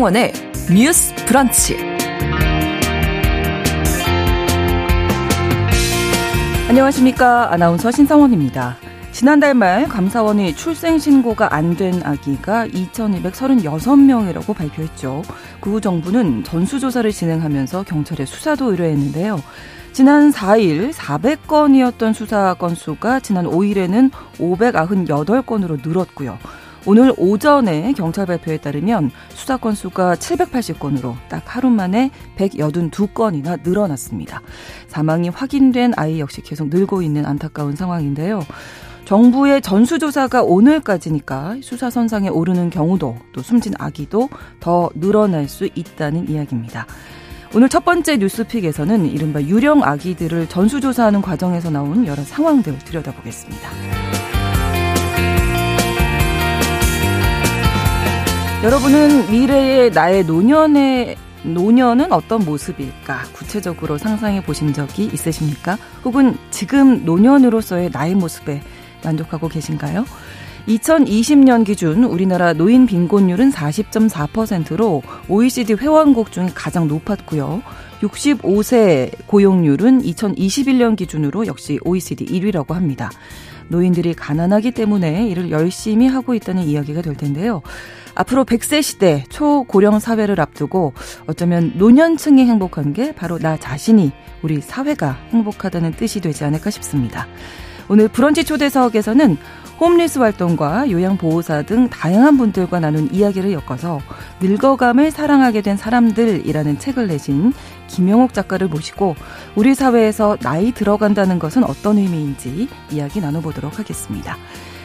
신성원의 뉴스 브런치. 안녕하십니까. 아나운서 신성원입니다. 지난달 말 감사원이 출생신고가 안 된 아기가 2,236명이라고 발표했죠. 그 후 정부는 전수조사를 진행하면서 경찰에 수사도 의뢰했는데요. 지난 4일 400건이었던 수사 건수가 지난 5일에는 598건으로 늘었고요. 오늘 오전에 경찰 발표에 따르면 수사 건수가 780건으로 딱 하루 만에 182건이나 늘어났습니다. 사망이 확인된 아이 역시 계속 늘고 있는 안타까운 상황인데요. 정부의 전수조사가 오늘까지니까 수사선상에 오르는 경우도 또 숨진 아기도 더 늘어날 수 있다는 이야기입니다. 오늘 첫 번째 뉴스픽에서는 이른바 유령 아기들을 전수조사하는 과정에서 나온 여러 상황들 들여다보겠습니다. 여러분은 미래의 나의 노년의 노년은 어떤 모습일까 구체적으로 상상해 보신 적이 있으십니까? 혹은 지금 노년으로서의 나의 모습에 만족하고 계신가요? 2020년 기준 우리나라 노인 빈곤율은 40.4%로 OECD 회원국 중에 가장 높았고요. 65세 고용률은 2021년 기준으로 역시 OECD 1위라고 합니다. 노인들이 가난하기 때문에 이를 열심히 하고 있다는 이야기가 될 텐데요. 앞으로 100세 시대 초고령 사회를 앞두고 어쩌면 노년층이 행복한 게 바로 나 자신이 우리 사회가 행복하다는 뜻이 되지 않을까 싶습니다. 오늘 브런치 초대석에서는 홈리스 활동과 요양보호사 등 다양한 분들과 나눈 이야기를 엮어서 늙어감을 사랑하게 된 사람들이라는 책을 내신 김영옥 작가를 모시고 우리 사회에서 나이 들어간다는 것은 어떤 의미인지 이야기 나눠보도록 하겠습니다.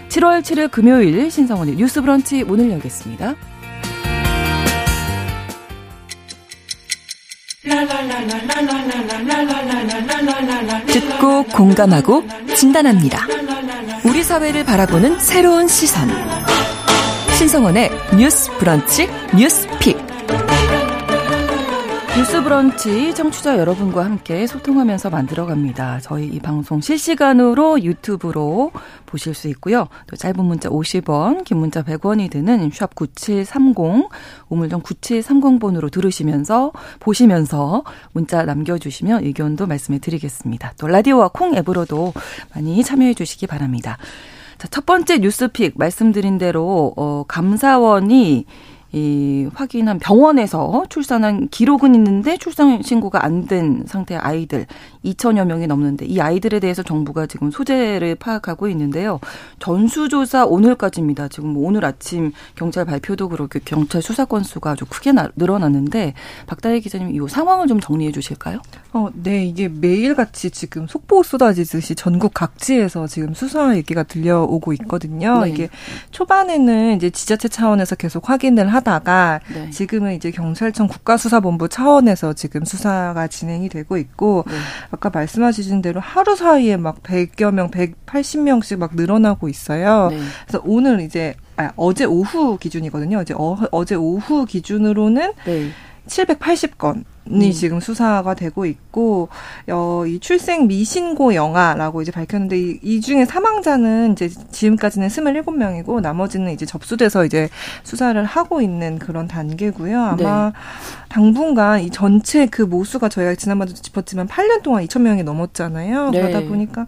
7월 7일 금요일 신성원의 뉴스 브런치 문을 열겠습니다. 듣고 공감하고 진단합니다. 우리 사회를 바라보는 새로운 시선. 신성원의 뉴스 브런치 뉴스 픽. 뉴스 브런치 청취자 여러분과 함께 소통하면서 만들어갑니다. 저희 이 방송 실시간으로 유튜브로 보실 수 있고요. 또 짧은 문자 50원, 긴 문자 100원이 드는 샵 9730, 우물정 9730번으로 들으시면서 보시면서 문자 남겨주시면 의견도 말씀해 드리겠습니다. 또 라디오와 콩 앱으로도 많이 참여해 주시기 바랍니다. 자, 첫 번째 뉴스픽 말씀드린 대로 어, 감사원이 이 확인한 병원에서 출산한 기록은 있는데 출산 신고가 안 된 상태의 아이들 2천여 명이 넘는데 이 아이들에 대해서 정부가 지금 소재를 파악하고 있는데요. 전수조사 오늘까지입니다. 지금 뭐 오늘 아침 경찰 발표도 그렇게 경찰 수사 건수가 아주 크게 늘어났는데 박다혜 기자님 이 상황을 좀 정리해 주실까요? 어, 네. 이게 매일같이 지금 속보 쏟아지듯이 전국 각지에서 지금 수사 얘기가 들려오고 있거든요. 네. 이게 초반에는 이제 지자체 차원에서 계속 확인을 하다 가 네. 지금은 이제 경찰청 국가수사본부 차원에서 지금 수사가 진행이 되고 있고 네. 아까 말씀하신 대로 하루 사이에 막 100여 명, 180명씩 막 늘어나고 있어요. 네. 그래서 오늘 이제 아, 어제 오후 기준이거든요. 어, 어제 오후 기준으로는 네. 780건 이 음. 지금 수사가 되고 있고 어, 이 출생 미신고 영아라고 이제 밝혔는데 이, 이 중에 사망자는 이제 지금까지는 27명이고 나머지는 이제 접수돼서 이제 수사를 하고 있는 그런 단계고요. 아마 네. 당분간 이 전체 그 모수가 저희가 지난번에도 짚었지만 8년 동안 2천 명이 넘었잖아요. 네. 그러다 보니까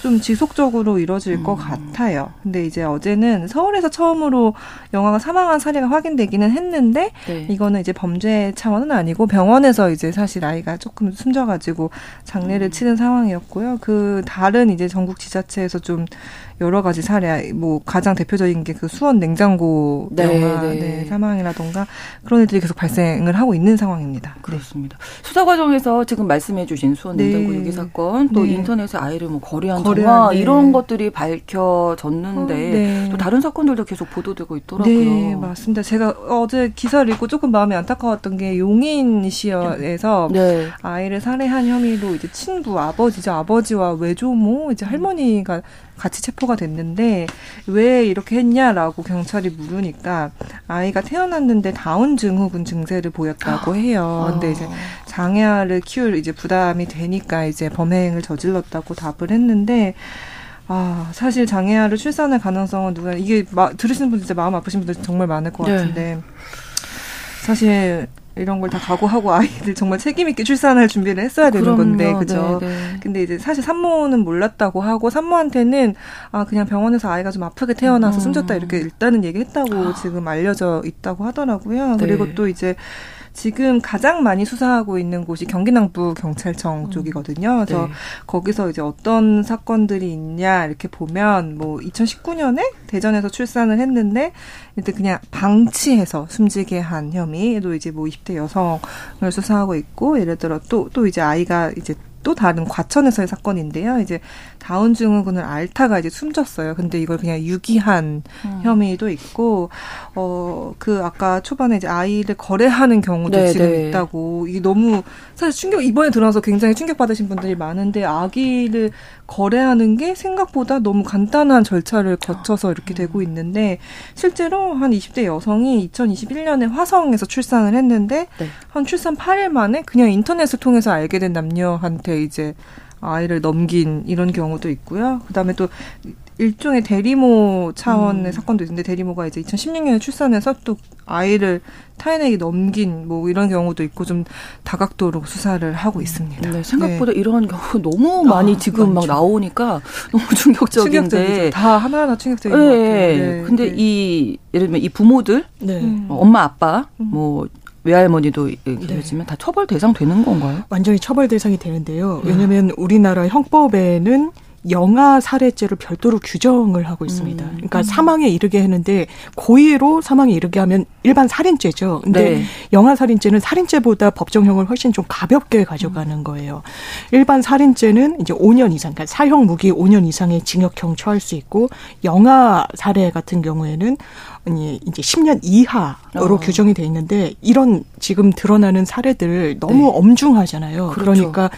좀 지속적으로 이뤄질 음. 것 같아요. 근데 이제 어제는 서울에서 처음으로 영화가 사망한 사례가 확인되기는 했는데 네. 이거는 이제 범죄 차원은 아니고 병원에서 이제 사실 아이가 조금 숨져가지고 장례를 음. 치는 상황이었고요. 그 다른 이제 전국 지자체에서 좀 여러 가지 사례, 뭐 가장 대표적인 게 그 수원 냉장고 네, 영화 네. 네, 사망이라던가 그런 일들이 계속 발생을 하고 있는 상황입니다. 네. 그렇습니다. 네. 수사 과정에서 지금 말씀해주신 수원 네. 냉장고 유기 사건, 또 인터넷에 아이를 뭐 거래한 전화 이런 것들이 밝혀졌는데 어, 또 다른 사건들도 계속 보도되고 있더라고요. 네, 맞습니다. 제가 어제 기사를 읽고 조금 마음이 안타까웠던 게 용인시에서 아이를 살해한 혐의로 이제 친부 아버지죠 아버지와 외조모 이제 할머니가 같이 체포가 됐는데 왜 이렇게 했냐라고 경찰이 물으니까 아이가 태어났는데 다운 증후군 증세를 보였다고 해요. 근데 이제 장애아를 키울 이제 부담이 되니까 이제 범행을 저질렀다고 답을 했는데 아, 사실 장애아를 출산할 가능성은 누가 이게 마, 들으시는 분들 진짜 마음 아프신 분들 정말 많을 것 네. 같은데 네. 사실 이런 걸 다 각오하고 아이들 정말 책임 있게 출산할 준비를 했어야 되는 그럼요. 건데 그죠. 네, 네. 근데 이제 사실 산모는 몰랐다고 하고 산모한테는 아 그냥 병원에서 아이가 좀 아프게 태어나서 음. 숨졌다 이렇게 일단은 얘기했다고 아. 지금 알려져 있다고 하더라고요. 네. 그리고 또 이제 지금 가장 많이 수사하고 있는 곳이 경기 남부 경찰청 음. 쪽이거든요. 그래서 네. 거기서 이제 어떤 사건들이 있냐 이렇게 보면 뭐 2019년에 대전에서 출산을 했는데 일단 그냥 방치해서 숨지게 한 혐의도 이제 뭐 20대 여성을 수사하고 있고 예를 들어 또또 또 이제 아이가 이제 또 다른 과천에서의 사건인데요. 이제 다운 증후군을 앓다가 이제 숨졌어요. 근데 이걸 그냥 유기한 음. 혐의도 있고 어 그 아까 초반에 이제 아이를 거래하는 경우도 네, 지금 네. 있다고 이게 너무 사실 충격 이번에 들어서 굉장히 충격 받으신 분들이 많은데 아기를 거래하는 게 생각보다 너무 간단한 절차를 거쳐서 이렇게 음. 되고 있는데 실제로 한 20대 여성이 2021년에 화성에서 출산을 했는데 네. 한 출산 8일 만에 그냥 인터넷을 통해서 알게 된 남녀한테 이제 아이를 넘긴 이런 경우도 있고요. 그다음에 또 일종의 대리모 차원의 음. 사건도 있는데 대리모가 이제 2016년에 출산해서 또 아이를 타인에게 넘긴 뭐 이런 경우도 있고 좀 다각도로 수사를 하고 있습니다. 네, 생각보다 네. 이런 경우 너무 많이 아, 지금 많죠. 막 나오니까 너무 충격적인데 충격적이죠. 다 하나하나 충격적인 네. 것 같아요. 네. 근데 네. 이 예를 들면 이 부모들 네. 음. 엄마 아빠 음. 뭐 외할머니도 계시지만 네. 다 처벌 대상 되는 건가요? 완전히 처벌 대상이 되는데요. 왜냐하면 우리나라 형법에는 영아 살해죄를 별도로 규정을 하고 있습니다. 음. 그러니까 사망에 이르게 했는데 고의로 사망에 이르게 하면 일반 살인죄죠. 근데 네. 영아 살인죄는 살인죄보다 법정형을 훨씬 좀 가볍게 가져가는 거예요. 일반 살인죄는 이제 5년 이상, 그러니까 사형 무기 5년 이상의 징역형 처할 수 있고 영아 살해 같은 경우에는 아니 이제 10년 이하로 어. 규정이 돼 있는데 이런 지금 드러나는 사례들 너무 네. 엄중하잖아요. 그렇죠. 그러니까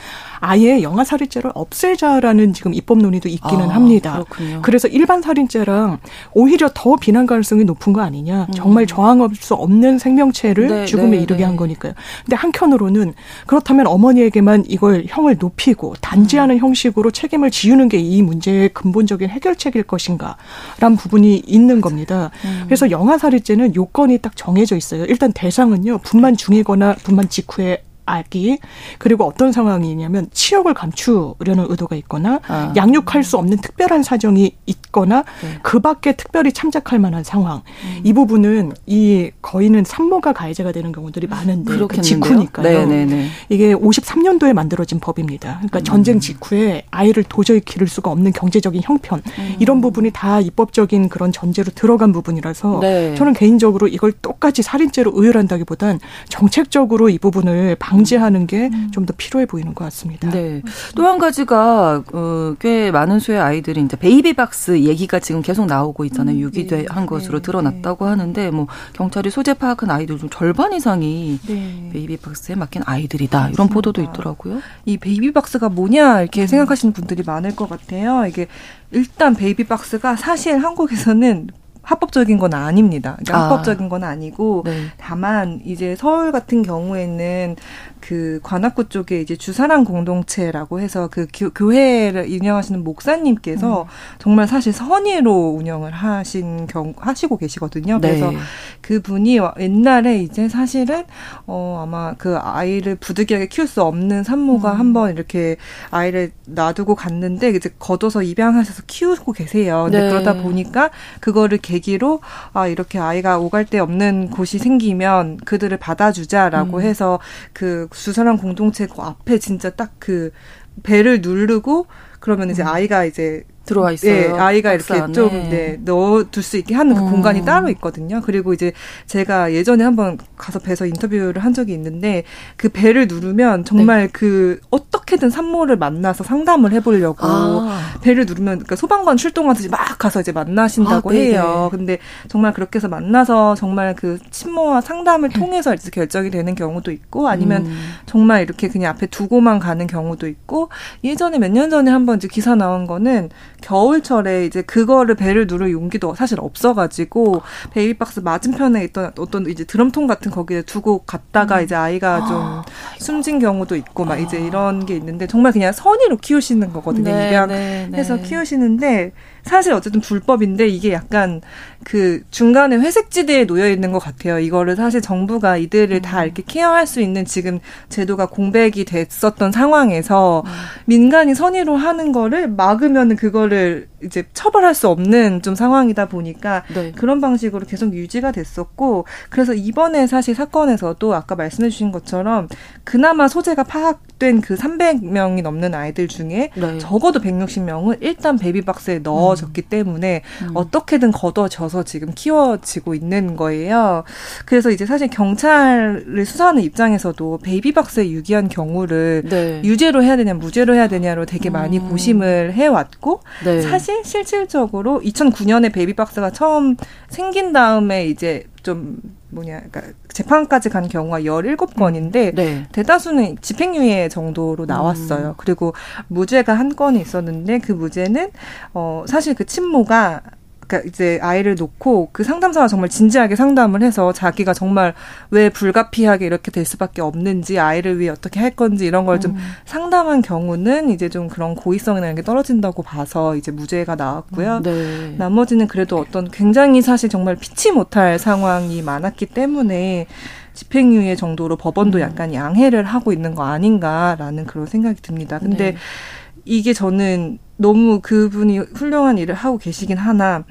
아예 영아 살인죄를 없애자라는 지금 입법 논의도 있기는 아, 합니다. 그렇군요. 그래서 일반 살인죄랑 오히려 더 비난 가능성이 높은 거 아니냐. 음. 정말 저항할 수 없는 생명체를 네, 죽음에 네, 이르게 네. 한 거니까요. 근데 한켠으로는 그렇다면 어머니에게만 이걸 형을 높이고 단지하는 음. 형식으로 책임을 지우는 게 이 문제의 근본적인 해결책일 것인가? 란 부분이 있는 겁니다. 음. 그래서 영아 살인죄는 요건이 딱 정해져 있어요. 일단 대상은요. 분만 중이거나 분만 직후에 아기 그리고 어떤 상황이냐면 치역을 감추려는 의도가 있거나 아. 양육할 수 없는 특별한 사정이 있거나 네. 그 밖에 특별히 참작할 만한 상황 음. 이 부분은 이 거의는 산모가 가해자가 되는 경우들이 많은데 그 직후니까요. 네네네. 네, 네. 이게 53년도에 만들어진 법입니다. 그러니까 음. 전쟁 직후에 아이를 도저히 기를 수가 없는 경제적인 형편 음. 이런 부분이 다 입법적인 그런 전제로 들어간 부분이라서 네. 저는 개인적으로 이걸 똑같이 살인죄로 의율한다기보단 정책적으로 이 부분을 방 방지하는 게 좀더 음. 필요해 보이는 것 같습니다. 네. 또 한 가지가 어, 꽤 많은 수의 아이들이 이제 베이비박스 얘기가 지금 계속 나오고 있잖아요. 음, 유기한 네. 것으로 네. 드러났다고 네. 하는데 뭐 경찰이 소재 파악한 아이들 중 절반 이상이 네. 베이비박스에 맡긴 아이들이다. 이런 맞습니다. 보도도 있더라고요. 이 베이비박스가 뭐냐 이렇게 음. 생각하시는 분들이 많을 것 같아요. 이게 일단 베이비박스가 사실 한국에서는 합법적인 건 아닙니다. 그러니까 아. 합법적인 건 아니고 네. 다만 이제 서울 같은 경우에는 그 관악구 쪽에 이제 주사랑 공동체라고 해서 그 교 회를 운영하시는 목사님께서 음. 정말 사실 선의로 운영을 하신 경 하시고 계시거든요. 네. 그래서 그 분이 옛날에 이제 사실은 어 아마 그 아이를 부득이하게 키울 수 없는 산모가 음. 한번 이렇게 아이를 놔두고 갔는데 이제 걷어서 입양하셔서 키우고 계세요. 근데 네. 그러다 보니까 그거를 계기로 아 이렇게 아이가 오갈 데 없는 곳이 생기면 그들을 받아주자라고 음. 해서 그 주사랑 공동체 그 앞에 진짜 딱 그 배를 누르고 그러면 이제 음. 아이가 이제 들어와 있어요. 네, 아이가 이렇게. 좀 네, 넣어둘 수 있게 하는 그 음. 공간이 따로 있거든요. 그리고 이제 제가 예전에 한번 가서 배서 인터뷰를 한 적이 있는데 그 배를 누르면 정말 네. 그 어떻게든 산모를 만나서 상담을 해보려고 아. 배를 누르면 그러니까 소방관 출동하듯이 막 가서 이제 만나신다고 아, 해요. 근데 정말 그렇게 해서 만나서 정말 그 친모와 상담을 음. 통해서 이제 결정이 되는 경우도 있고 아니면 음. 정말 이렇게 그냥 앞에 두고만 가는 경우도 있고 예전에 몇 년 전에 한번 이제 기사 나온 거는 겨울철에 이제 그거를 배를 누를 용기도 사실 없어가지고 베이비박스 맞은편에 있던 어떤 이제 드럼통 같은 거기에 두고 갔다가 음. 이제 아이가 아, 좀 숨진 경우도 있고 막 아. 이제 이런 게 있는데 정말 그냥 선의로 키우시는 거거든요. 네, 입양해서 네, 네. 키우시는데 사실 어쨌든 불법인데 이게 약간 그 중간에 회색지대에 놓여 있는 것 같아요. 이거를 사실 정부가 이들을 음. 다 이렇게 케어할 수 있는 지금 제도가 공백이 됐었던 상황에서 음. 민간이 선의로 하는 거를 막으면은 그거를 이제 처벌할 수 없는 좀 상황이다 보니까 네. 그런 방식으로 계속 유지가 됐었고 그래서 이번에 사실 사건에서도 아까 말씀해 주신 것처럼 그나마 소재가 파악 된 그 300명이 넘는 아이들 중에 네. 적어도 160명은 일단 베이비박스에 넣어졌기 음. 때문에 음. 어떻게든 걷어져서 지금 키워지고 있는 거예요. 그래서 이제 사실 경찰을 수사하는 입장에서도 베이비박스에 유기한 경우를 네. 유죄로 해야 되냐 무죄로 해야 되냐로 되게 많이 음. 고심을 해왔고 네. 사실 실질적으로 2009년에 베이비박스가 처음 생긴 다음에 이제 좀 뭐냐, 그러니까 재판까지 간 경우가 17건인데 음. 네. 대다수는 집행유예 정도로 나왔어요. 음. 그리고 무죄가 한 건이 있었는데 그 무죄는 어 사실 그 친모가 이제 아이를 놓고 그 상담사가 정말 진지하게 상담을 해서 자기가 정말 왜 불가피하게 이렇게 될 수밖에 없는지 아이를 위해 어떻게 할 건지 이런 걸좀 음. 상담한 경우는 이제 좀 그런 고의성이나 이런 게 떨어진다고 봐서 이제 무죄가 나왔고요. 음, 네. 나머지는 그래도 어떤 굉장히 사실 정말 피치 못할 상황이 많았기 때문에 집행유예 정도로 법원도 음. 약간 양해를 하고 있는 거 아닌가라는 그런 생각이 듭니다. 근데 네. 이게 저는 너무 그분이 훌륭한 일을 하고 계시긴 하나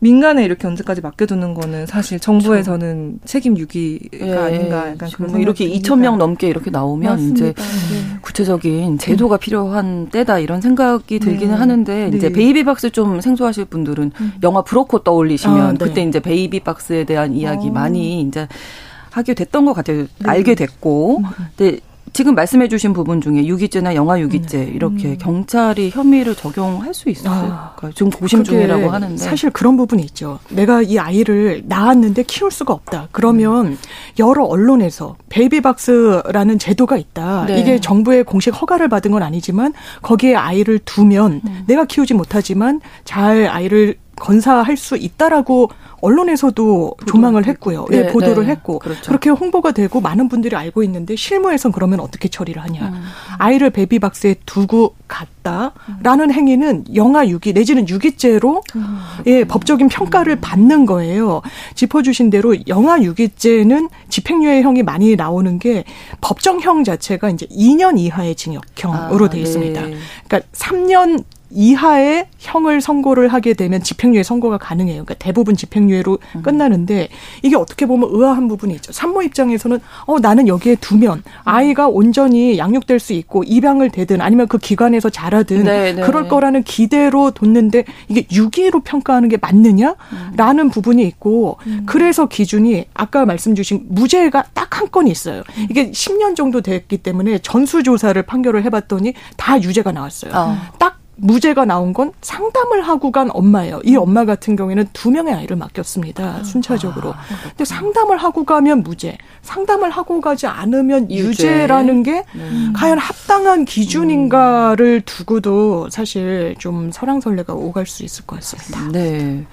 민간에 이렇게 언제까지 맡겨두는 거는 사실 정부에서는 그렇죠. 책임 유기가 예, 아닌가 약간 그런 뭐 이렇게 2천 명 넘게 이렇게 나오면 맞습니다. 이제 네. 구체적인 제도가 음. 필요한 때다 이런 생각이 들기는 네. 하는데 네. 이제 베이비박스 좀 생소하실 분들은 음. 영화 브로커 떠올리시면 아, 네. 그때 이제 베이비박스에 대한 이야기 어. 많이 이제 하게 됐던 것 같아요. 네. 알게 됐고. 음. 근데 지금 말씀해 주신 부분 중에 유기죄나 영아 유기죄 음. 이렇게 음. 경찰이 혐의를 적용할 수 있을까요? 아, 지금 고심 중이라고 하는데 사실 그런 부분이 있죠. 내가 이 아이를 낳았는데 키울 수가 없다. 그러면 음. 여러 언론에서 베이비박스라는 제도가 있다. 네. 이게 정부의 공식 허가를 받은 건 아니지만 거기에 아이를 두면 음. 내가 키우지 못하지만 잘 아이를 건사할 수 있다라고 언론에서도 보도. 조망을 했고요. 네, 예, 보도를 네. 했고 그렇죠. 그렇게 홍보가 되고 많은 분들이 알고 있는데 실무에선 그러면 어떻게 처리를 하냐? 음. 아이를 베비박스에 두고 갔다라는 음. 행위는 영아 유기 내지는 유기죄로 음. 예, 법적인 평가를 음. 받는 거예요. 짚어 주신 대로 영아 유기죄는 집행유예 형이 많이 나오는 게 법정형 자체가 이제 2년 이하의 징역형으로 아, 돼 있습니다. 네. 그러니까 3년 이하의 형을 선고를 하게 되면 집행유예 선고가 가능해요. 그러니까 대부분 집행유예로 음. 끝나는데 이게 어떻게 보면 의아한 부분이 있죠. 산모 입장에서는 어 나는 여기에 두면 아이가 온전히 양육될 수 있고 입양을 되든 아니면 그 기관에서 자라든 네, 네. 그럴 거라는 기대로 뒀는데 이게 유기로 평가하는 게 맞느냐라는 음. 부분이 있고 음. 그래서 기준이 아까 말씀 주신 무죄가 딱 한 건이 있어요. 음. 이게 10년 정도 됐기 때문에 전수조사를 판결을 해봤더니 다 유죄가 나왔어요. 어. 딱 무죄가 나온 건 상담을 하고 간 엄마예요. 이 엄마 같은 경우에는 두 명의 아이를 맡겼습니다. 아, 순차적으로. 아, 근데 상담을 하고 가면 무죄, 상담을 하고 가지 않으면 유죄. 라는게 음. 과연 합당한 기준인가를 두고도 사실 좀 설왕설래가 오갈 수 있을 것 같습니다. 네.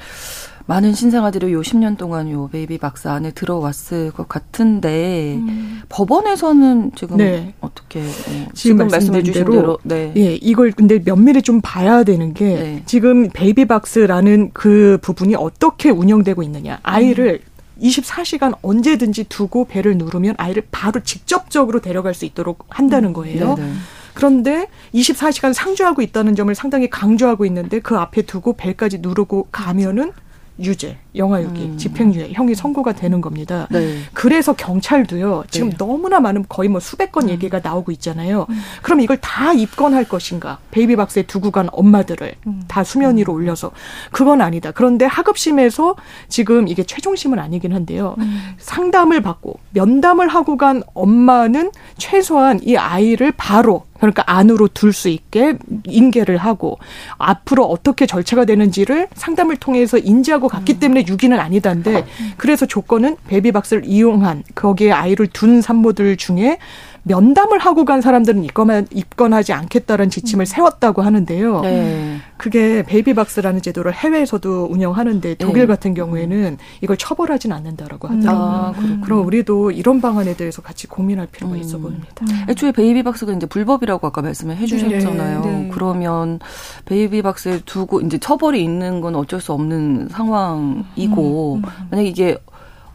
많은 신생아들이 요 10년 동안 요 베이비 박스 안에 들어왔을 것 같은데 음. 법원에서는 지금 네. 어떻게 어, 지금, 말씀해 주신 대로 네. 예, 이걸 근데 면밀히 좀 봐야 되는 게 네. 지금 베이비 박스라는 그 부분이 어떻게 운영되고 있느냐. 아이를 음. 24시간 언제든지 두고 벨을 누르면 아이를 바로 직접적으로 데려갈 수 있도록 한다는 음. 거예요. 음. 그런데 24시간 상주하고 있다는 점을 상당히 강조하고 있는데 그 앞에 두고 벨까지 누르고 가면은 유죄, 영아유기, 음. 집행유예 형이 선고가 되는 겁니다. 네. 그래서 경찰도요. 지금 네. 너무나 많은 거의 뭐 수백 건 음. 얘기가 나오고 있잖아요. 음. 그럼 이걸 다 입건할 것인가? 베이비 박스에 두고 간 엄마들을 음. 다 수면 위로 음. 올려서 그건 아니다. 그런데 하급심에서 지금 이게 최종심은 아니긴 한데요. 음. 상담을 받고 면담을 하고 간 엄마는 최소한 이 아이를 바로 그러니까 안으로 둘 수 있게 인계를 하고 앞으로 어떻게 절차가 되는지를 상담을 통해서 인지하고 갔기 음. 때문에 유기는 아니다인데 그래서 조건은 베비박스를 이용한 거기에 아이를 둔 산모들 중에 면담을 하고 간 사람들은 입건, 입건하지 않겠다는 지침을 음. 세웠다고 하는데요. 네. 그게 베이비박스라는 제도를 해외에서도 운영하는데 독일 네. 같은 경우에는 이걸 처벌하진 않는다라고 음. 하더라고요. 아, 그럼 우리도 이런 방안에 대해서 같이 고민할 필요가 음. 있어 보입니다. 음. 애초에 베이비박스가 이제 불법이라고 아까 말씀을 해주셨잖아요. 네. 네. 그러면 베이비박스에 두고 이제 처벌이 있는 건 어쩔 수 없는 상황이고 음. 음. 만약 이게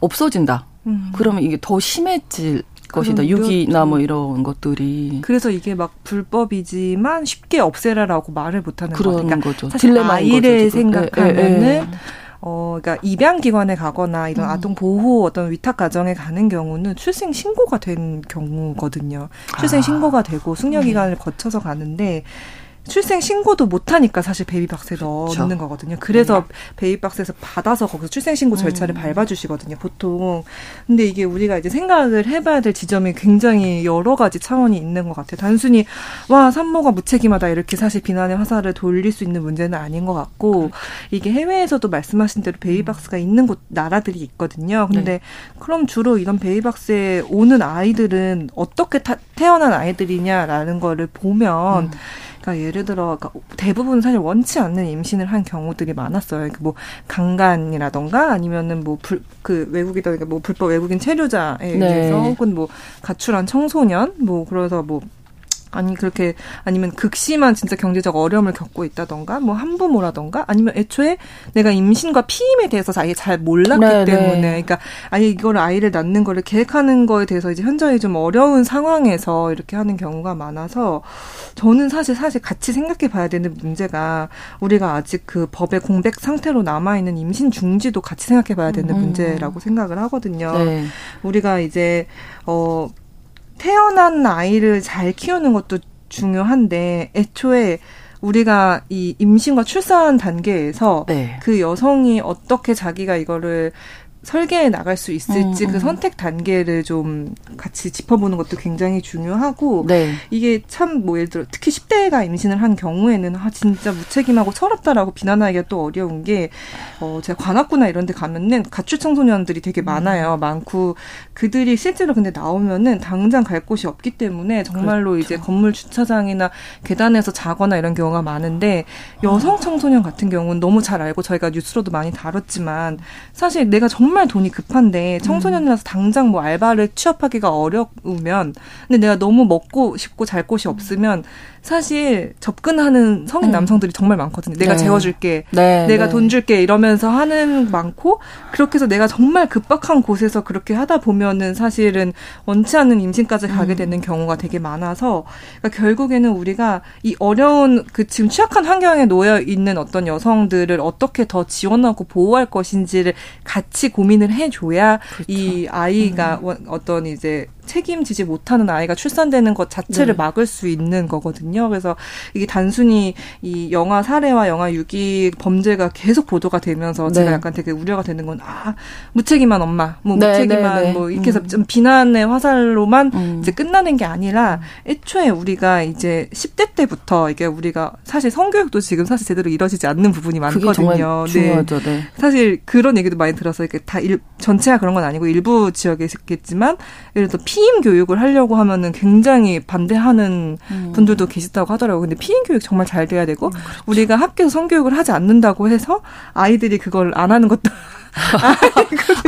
없어진다. 그러면 이게 더 심해질 것이다. 유기나 뭐 이런 것들이. 그래서 이게 막 불법이지만 쉽게 없애라라고 말을 못하는 그런 그러니까 거죠. 사실 아이를 거죠, 생각하면은 예, 예. 어, 그러니까 입양기관에 가거나 이런 음. 아동 보호 어떤 위탁 가정에 가는 경우는 출생 신고가 된 경우거든요. 출생 아. 신고가 되고 숙려 기간을 음. 거쳐서 가는데 출생 신고도 못 하니까 사실 베이비박스에 그렇죠. 넣는 거거든요. 그래서 네. 베이비박스에서 받아서 거기서 출생 신고 절차를 음. 밟아 주시거든요. 보통. 근데 이게 우리가 이제 생각을 해 봐야 될 지점이 굉장히 여러 가지 차원이 있는 것 같아요. 단순히 와 산모가 무책임하다 이렇게 사실 비난의 화살을 돌릴 수 있는 문제는 아닌 것 같고 그렇죠. 이게 해외에서도 말씀하신 대로 베이비박스가 있는 곳 나라들이 있거든요. 근데 네. 그럼 주로 이런 베이비박스에 오는 아이들은 어떻게 타, 태어난 아이들이냐라는 거를 보면. 음. 그러니까 예를 들어 그러니까 대부분 사실 원치 않는 임신을 한 경우들이 많았어요. 그러니까 뭐 강간이라던가 아니면은 뭐 불 그 외국이다 그러니까 뭐 불법 외국인 체류자에 네. 의해서 혹은 뭐 가출한 청소년 뭐 그래서 뭐 아니 그렇게 아니면 극심한 진짜 경제적 어려움을 겪고 있다던가 뭐 한부모라던가 아니면 애초에 내가 임신과 피임에 대해서 아예 잘 몰랐기 네, 네. 때문에 네. 그러니까 아예 이걸 아이를 낳는 거를 계획하는 거에 대해서 이제 현저히 좀 어려운 상황에서 이렇게 하는 경우가 많아서 저는 사실 사실 같이 생각해 봐야 되는 문제가 우리가 아직 그 법의 공백 상태로 남아 있는 임신 중지도 같이 생각해 봐야 되는 음. 문제라고 생각을 하거든요. 네. 우리가 이제 어 태어난 아이를 잘 키우는 것도 중요한데 애초에 우리가 이 임신과 출산 단계에서 네. 그 여성이 어떻게 자기가 이거를 설계해 나갈 수 있을지 음, 그 음. 선택 단계를 좀 같이 짚어보는 것도 굉장히 중요하고 네. 이게 참 뭐 예를 들어 특히 10대가 임신을 한 경우에는 아 진짜 무책임하고 철없다라고 비난하기가 또 어려운 게 어 제가 관악구나 이런 데 가면은 가출 청소년들이 되게 많아요. 음. 많고 그들이 실제로 근데 나오면은 당장 갈 곳이 없기 때문에 정말로 그렇죠. 이제 건물 주차장이나 계단에서 자거나 이런 경우가 많은데 여성 청소년 같은 경우는 너무 잘 알고 저희가 뉴스로도 많이 다뤘지만 사실 내가 정말 정말 돈이 급한데 청소년이라서 당장 뭐 알바를 취업하기가 어려우면 근데 내가 너무 먹고 싶고 잘 곳이 없으면 사실 접근하는 성인 음. 남성들이 정말 많거든요. 내가 네. 재워줄게, 네, 내가 네. 돈 줄게 이러면서 하는 많고 그렇게 해서 내가 정말 급박한 곳에서 그렇게 하다 보면은 사실은 원치 않는 임신까지 가게 음. 되는 경우가 되게 많아서 그러니까 결국에는 우리가 이 어려운 그 지금 취약한 환경에 놓여 있는 어떤 여성들을 어떻게 더 지원하고 보호할 것인지를 같이 고민을 해줘야 그렇죠. 이 아이가 음. 어떤 이제 책임지지 못하는 아이가 출산되는 것 자체를 네. 막을 수 있는 거거든요. 그래서 이게 단순히 이 영화 사례와 영화 유기 범죄가 계속 보도가 되면서 네. 제가 약간 되게 우려가 되는 건 아, 무책임한 엄마, 뭐 네, 무책임한 네, 네. 뭐 이렇게 해서 음. 좀 비난의 화살로만 음. 이제 끝나는 게 아니라 애초에 우리가 이제 10대 때부터 이게 우리가 사실 성교육도 지금 사실 제대로 이루어지지 않는 부분이 많거든요. 중요하죠. 네. 사실 그런 얘기도 많이 들어서 이렇게 다 일, 전체가 그런 건 아니고 일부 지역에 있겠지만 예를 들어 피임 교육을 하려고 하면은 굉장히 반대하는 음. 분들도 계시다고 하더라고요. 근데 피임 교육 정말 잘 돼야 되고 음, 그렇죠. 우리가 학교에서 성교육을 하지 않는다고 해서 아이들이 그걸 안 하는 것도 아,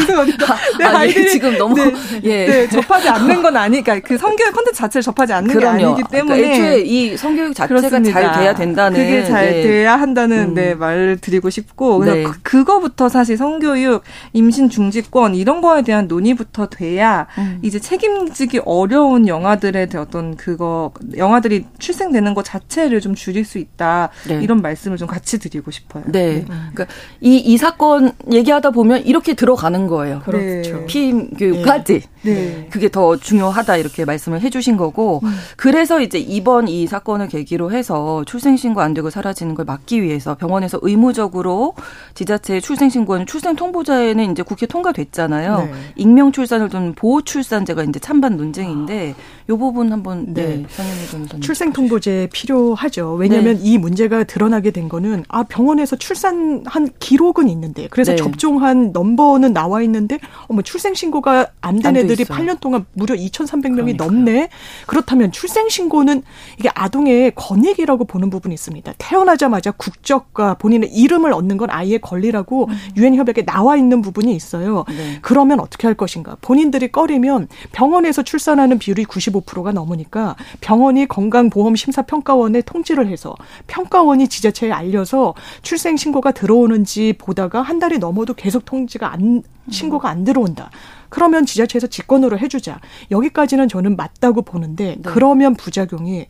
죄송합니다. 네, 아, 아이들이 지금 너무 네, 예. 네, 접하지 않는 건 아니니까 그러니까 그 성교육 컨텐츠 자체를 접하지 않는 그럼요. 게 아니기 때문에 그러니까 애초에 이 성교육 자체가 그렇습니다. 잘 돼야 된다는 그게 잘 네. 돼야 한다는 음. 네, 말을 드리고 싶고 그래서 네. 그, 거부터 사실 성교육, 임신 중지권 이런 거에 대한 논의부터 돼야 음. 이제 책임지기 어려운 영화들에 대한 어떤 그거 영화들이 출생되는 것 자체를 좀 줄일 수 있다 네. 이런 말씀을 좀 같이 드리고 싶어요. 네, 그러니까 이 이 사건 얘기하다 보면 이렇게 들어가는 거예요. 그렇죠. 피임 교육까지. 네. 네. 그게 더 중요하다 이렇게 말씀을 해주신 거고 음. 그래서 이제 이번 이 사건을 계기로 해서 출생신고 안 되고 사라지는 걸 막기 위해서 병원에서 의무적으로 지자체 출생신고는 출생통보자에는 이제 국회 통과됐잖아요. 네. 익명 출산을 둔 보호 출산제가 이제 찬반 논쟁인데 요 부분 한번 네, 네. 출생통보제 필요하죠. 왜냐하면 네. 이 문제가 드러나게 된 거는 아 병원에서 출산한 기록은 있는데 그래서 네. 접종 일정한 넘버는 나와 있는데 어머 출생 신고가 안 된 애들이 있어요. 8년 동안 무려 2,300명이 그러니까요. 넘네. 그렇다면 출생 신고는 이게 아동의 권익이라고 보는 부분이 있습니다. 태어나자마자 국적과 본인의 이름을 얻는 건 아이의 권리라고 음. 유엔 음. 협약에 나와 있는 부분이 있어요. 네. 그러면 어떻게 할 것인가? 본인들이 꺼리면 병원에서 출산하는 비율이 95%가 넘으니까 병원이 건강보험 심사평가원에 통지를 해서 평가원이 지자체에 알려서 출생 신고가 들어오는지 보다가 한 달이 넘어도 계속 통지가 안 신고가 안 들어온다. 그러면 지자체에서 직권으로 해주자. 여기까지는 저는 맞다고 보는데 네. 그러면 부작용이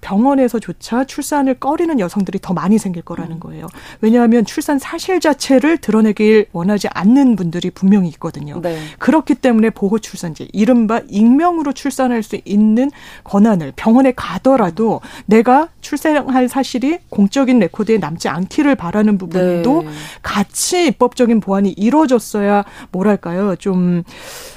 병원에서조차 출산을 꺼리는 여성들이 더 많이 생길 거라는 음. 거예요. 왜냐하면 출산 사실 자체를 드러내길 원하지 않는 분들이 분명히 있거든요. 네. 그렇기 때문에 보호 출산제, 이른바 익명으로 출산할 수 있는 권한을 병원에 가더라도 내가 출산할 사실이 공적인 레코드에 남지 않기를 바라는 부분도 네. 같이 입법적인 보완이 이루어졌어야 뭐랄까요 좀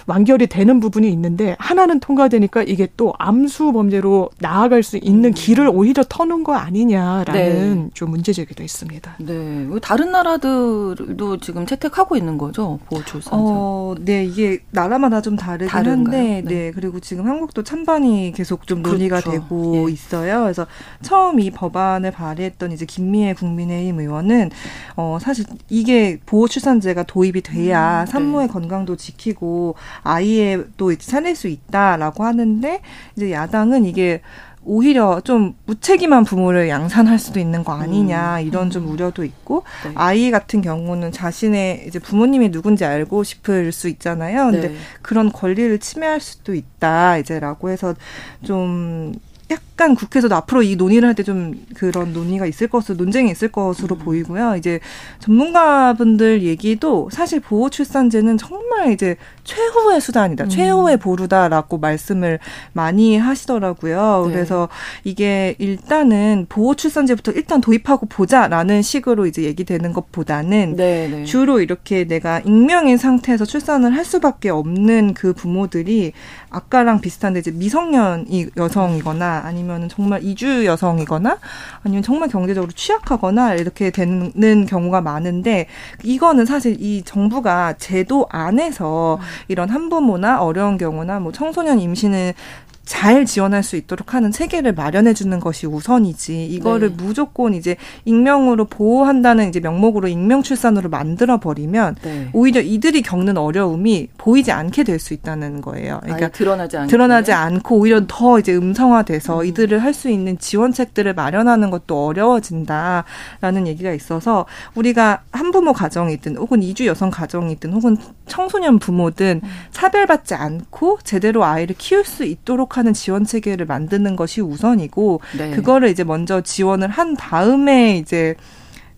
완결이 되는 부분이 있는데 하나는 통과되니까 이게 또 암수 범죄로 나아갈 수 있는 음. 길을 오히려 터는 거 아니냐라는 네. 좀 문제 제기도 있습니다. 네. 다른 나라들도 지금 채택하고 있는 거죠 보호 출산제. 어, 네 이게 나라마다 좀 다르긴 다른가요? 한데, 네. 네. 그리고 지금 한국도 찬반이 계속 좀 논의가 그렇죠. 되고 예. 있어요. 그래서 처음 이 법안을 발의했던 이제 김미애 국민의힘 의원은 어 사실 이게 보호 출산제가 도입이 돼야 음, 산모의 네. 건강도 지키고 아이의 또 이제 살릴 수 있다라고 하는데 이제 야당은 이게 오히려 좀 무책임한 부모를 양산할 수도 있는 거 아니냐 음. 이런 좀 우려도 있고 네. 아이 같은 경우는 자신의 이제 부모님이 누군지 알고 싶을 수 있잖아요. 근데 네. 그런 권리를 침해할 수도 있다 이제라고 해서 좀 약간 국회에서도 앞으로 이 논의를 할 때 좀 그런 논의가 있을 것으로 논쟁이 있을 것으로 음. 보이고요. 이제 전문가분들 얘기도 사실 보호 출산제는 정말 이제 최후의 수단이다, 음. 최후의 보루다라고 말씀을 많이 하시더라고요. 네. 그래서 이게 일단은 보호 출산제부터 일단 도입하고 보자라는 식으로 이제 얘기되는 것보다는 네, 네. 주로 이렇게 내가 익명인 상태에서 출산을 할 수밖에 없는 그 부모들이 아까랑 비슷한데 이제 미성년 이 여성이거나 아니면 은 정말 이주 여성이거나 아니면 정말 경제적으로 취약하거나 이렇게 되는 경우가 많은데 이거는 사실 이 정부가 제도 안에서 음. 이런 한부모나 어려운 경우나 뭐 청소년 임신을 잘 지원할 수 있도록 하는 체계를 마련해 주는 것이 우선이지 이거를 네. 무조건 이제 익명으로 보호한다는 이제 명목으로 익명 출산으로 만들어 버리면 네. 오히려 이들이 겪는 어려움이 보이지 않게 될 수 있다는 거예요. 그러니까 드러나지 않 드러나지 않고 오히려 더 이제 음성화돼서 음. 이들을 할 수 있는 지원책들을 마련하는 것도 어려워진다라는 얘기가 있어서 우리가 한부모 가정이든 혹은 이주 여성 가정이든 혹은 청소년 부모든 음. 차별받지 않고 제대로 아이를 키울 수 있도록 하는 지원 체계를 만드는 것이 우선이고 네. 그거를 이제 먼저 지원을 한 다음에 이제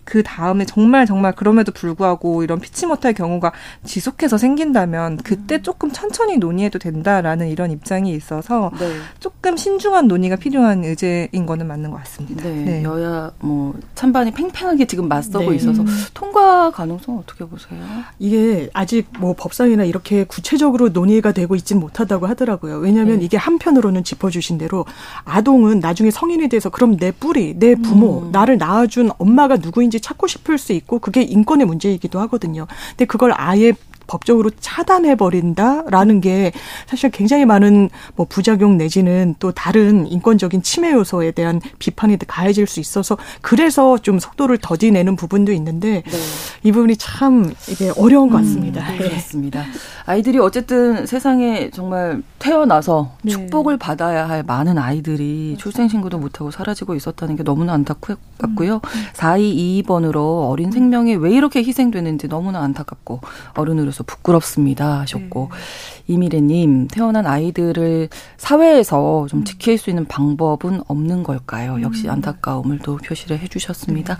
그 다음에 정말 정말 그럼에도 불구하고 이런 피치 못할 경우가 지속해서 생긴다면 그때 음. 조금 천천히 논의해도 된다라는 이런 입장이 있어서 네. 조금 신중한 논의가 필요한 의제인 거는 맞는 것 같습니다. 네. 네. 여야 뭐 찬반이 팽팽하게 지금 맞서고 네. 있어서 통과 가능성 어떻게 보세요? 이게 아직 뭐 법상이나 이렇게 구체적으로 논의가 되고 있진 못하다고 하더라고요. 왜냐하면 네. 이게 한편으로는 짚어주신 대로 아동은 나중에 성인이 돼서 그럼 내 뿌리, 내 부모, 음. 나를 낳아준 엄마가 누구인지 찾고 싶을 수 있고 그게 인권의 문제이기도 하거든요. 근데 그걸 아예 법적으로 차단해 버린다라는 게 사실 굉장히 많은 뭐 부작용 내지는 또 다른 인권적인 침해 요소에 대한 비판이 가해질 수 있어서 그래서 좀 속도를 더디내는 부분도 있는데 네. 이 부분이 참 이게 어려운 것 같습니다. 음, 네. 그렇습니다. 아이들이 어쨌든 세상에 정말 태어나서 네. 축복을 받아야 할 많은 아이들이 출생 신고도 못하고 사라지고 있었다는 게 너무나 안타깝고요. 음. 4222번으로 어린 생명이 왜 이렇게 희생되는지 너무나 안타깝고 어른으로 그래서 부끄럽습니다 하셨고 네. 이미래님 태어난 아이들을 사회에서 좀 음. 지킬 수 있는 방법은 없는 걸까요? 역시 음. 안타까움을 또 표시를 해주셨습니다. 네.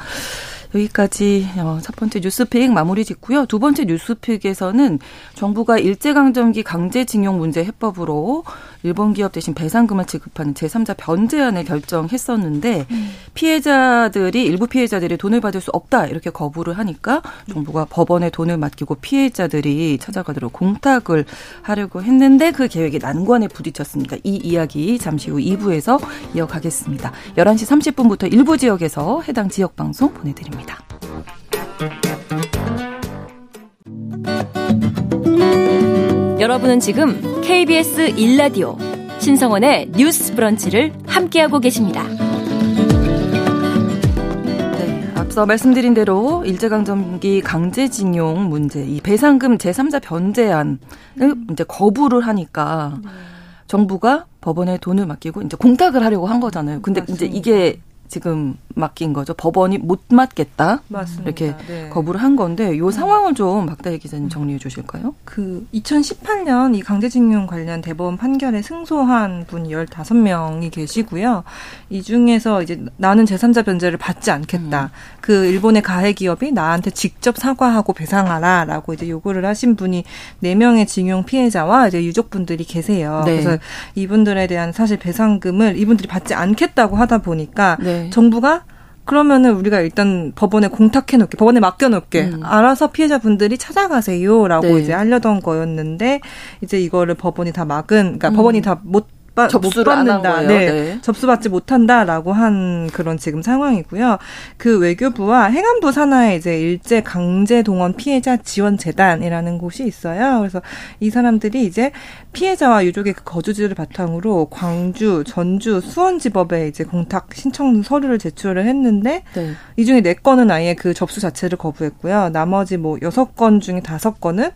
여기까지 어, 첫 번째 뉴스픽 마무리 짓고요. 두 번째 뉴스픽에서는 정부가 일제강점기 강제징용 문제 해법으로 일본 기업 대신 배상금을 지급하는 제3자 변제안을 결정했었는데 음. 피해자들이 일부 피해자들이 돈을 받을 수 없다 이렇게 거부를 하니까 정부가 법원에 돈을 맡기고 피해자들이 찾아가도록 공탁을 하려고 했는데 그 계획이 난관에 부딪혔습니다. 이 이야기 잠시 후 2부에서 이어가겠습니다. 11시 30분부터 일부 지역에서 해당 지역 방송 보내드립니다. 여러분은 지금 KBS 1라디오 신성원의 뉴스 브런치를 함께하고 계십니다. 네, 앞서 말씀드린 대로 일제강점기 강제징용 문제, 이 배상금 제3자 변제안을 이제 거부를 하니까 정부가 법원에 돈을 맡기고 이제 공탁을 하려고 한 거잖아요. 근데 맞습니다. 이제 이게 지금 맡긴 거죠. 법원이 못 맡겠다. 맞습니다. 이렇게 네. 거부를 한 건데 요 음. 상황을 좀 박다혜 기자님 정리해 주실까요? 그 2018년 이 강제징용 관련 대법원 판결에 승소한 분이 15명이 계시고요. 이 중에서 이제 나는 제3자 변제를 받지 않겠다. 음. 그 일본의 가해 기업이 나한테 직접 사과하고 배상하라라고 이제 요구를 하신 분이 4명의 징용 피해자와 이제 유족분들이 계세요. 네. 그래서 이분들에 대한 사실 배상금을 이분들이 받지 않겠다고 하다 보니까 네. 정부가 그러면은 우리가 일단 법원에 공탁해 놓게, 법원에 맡겨 놓게, 음. 알아서 피해자분들이 찾아가세요라고 네. 이제 하려던 거였는데, 이제 이거를 법원이 다 막은, 그러니까 음. 법원이 다 못 받, 접수를 못 받는다. 네. 네. 접수받지 못한다라고 한 그런 지금 상황이고요. 그 외교부와 행안부 산하에 이제 일제 강제 동원 피해자 지원 재단이라는 곳이 있어요. 그래서 이 사람들이 이제 피해자와 유족의 그 거주지를 바탕으로 광주, 전주, 수원지법에 이제 공탁 신청 서류를 제출을 했는데 네. 이 중에 네 건은 아예 그 접수 자체를 거부했고요. 나머지 뭐 여섯 건 중에 다섯 건은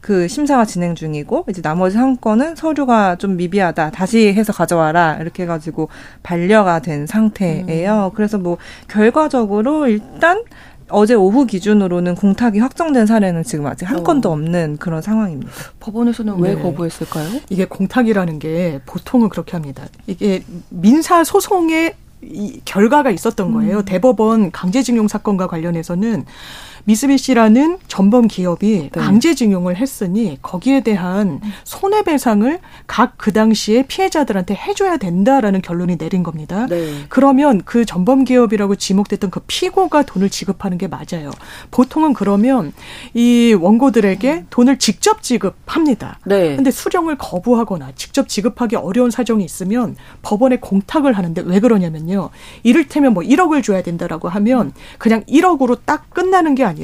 그 심사가 진행 중이고 이제 나머지 한 건은 서류가 좀 미비하다 다시 해서 가져와라 이렇게 해가지고 반려가 된 상태예요. 음. 그래서 뭐 결과적으로 일단 어제 오후 기준으로는 공탁이 확정된 사례는 지금 아직 한 어. 건도 없는 그런 상황입니다. 법원에서는 왜 네. 거부했을까요? 이게 공탁이라는 게 보통은 그렇게 합니다. 이게 민사 소송의 이 결과가 있었던 거예요. 음. 대법원 강제징용 사건과 관련해서는 미쓰비시라는 전범 기업이 네. 강제징용을 했으니 거기에 대한 손해배상을 각 그 당시에 피해자들한테 해줘야 된다라는 결론이 내린 겁니다. 네. 그러면 그 전범 기업이라고 지목됐던 그 피고가 돈을 지급하는 게 맞아요. 보통은 그러면 이 원고들에게 돈을 직접 지급합니다. 네. 근데 수령을 거부하거나 직접 지급하기 어려운 사정이 있으면 법원에 공탁을 하는데 왜 그러냐면요. 이를테면 뭐 1억을 줘야 된다라고 하면 그냥 1억으로 딱 끝나는 게 아니라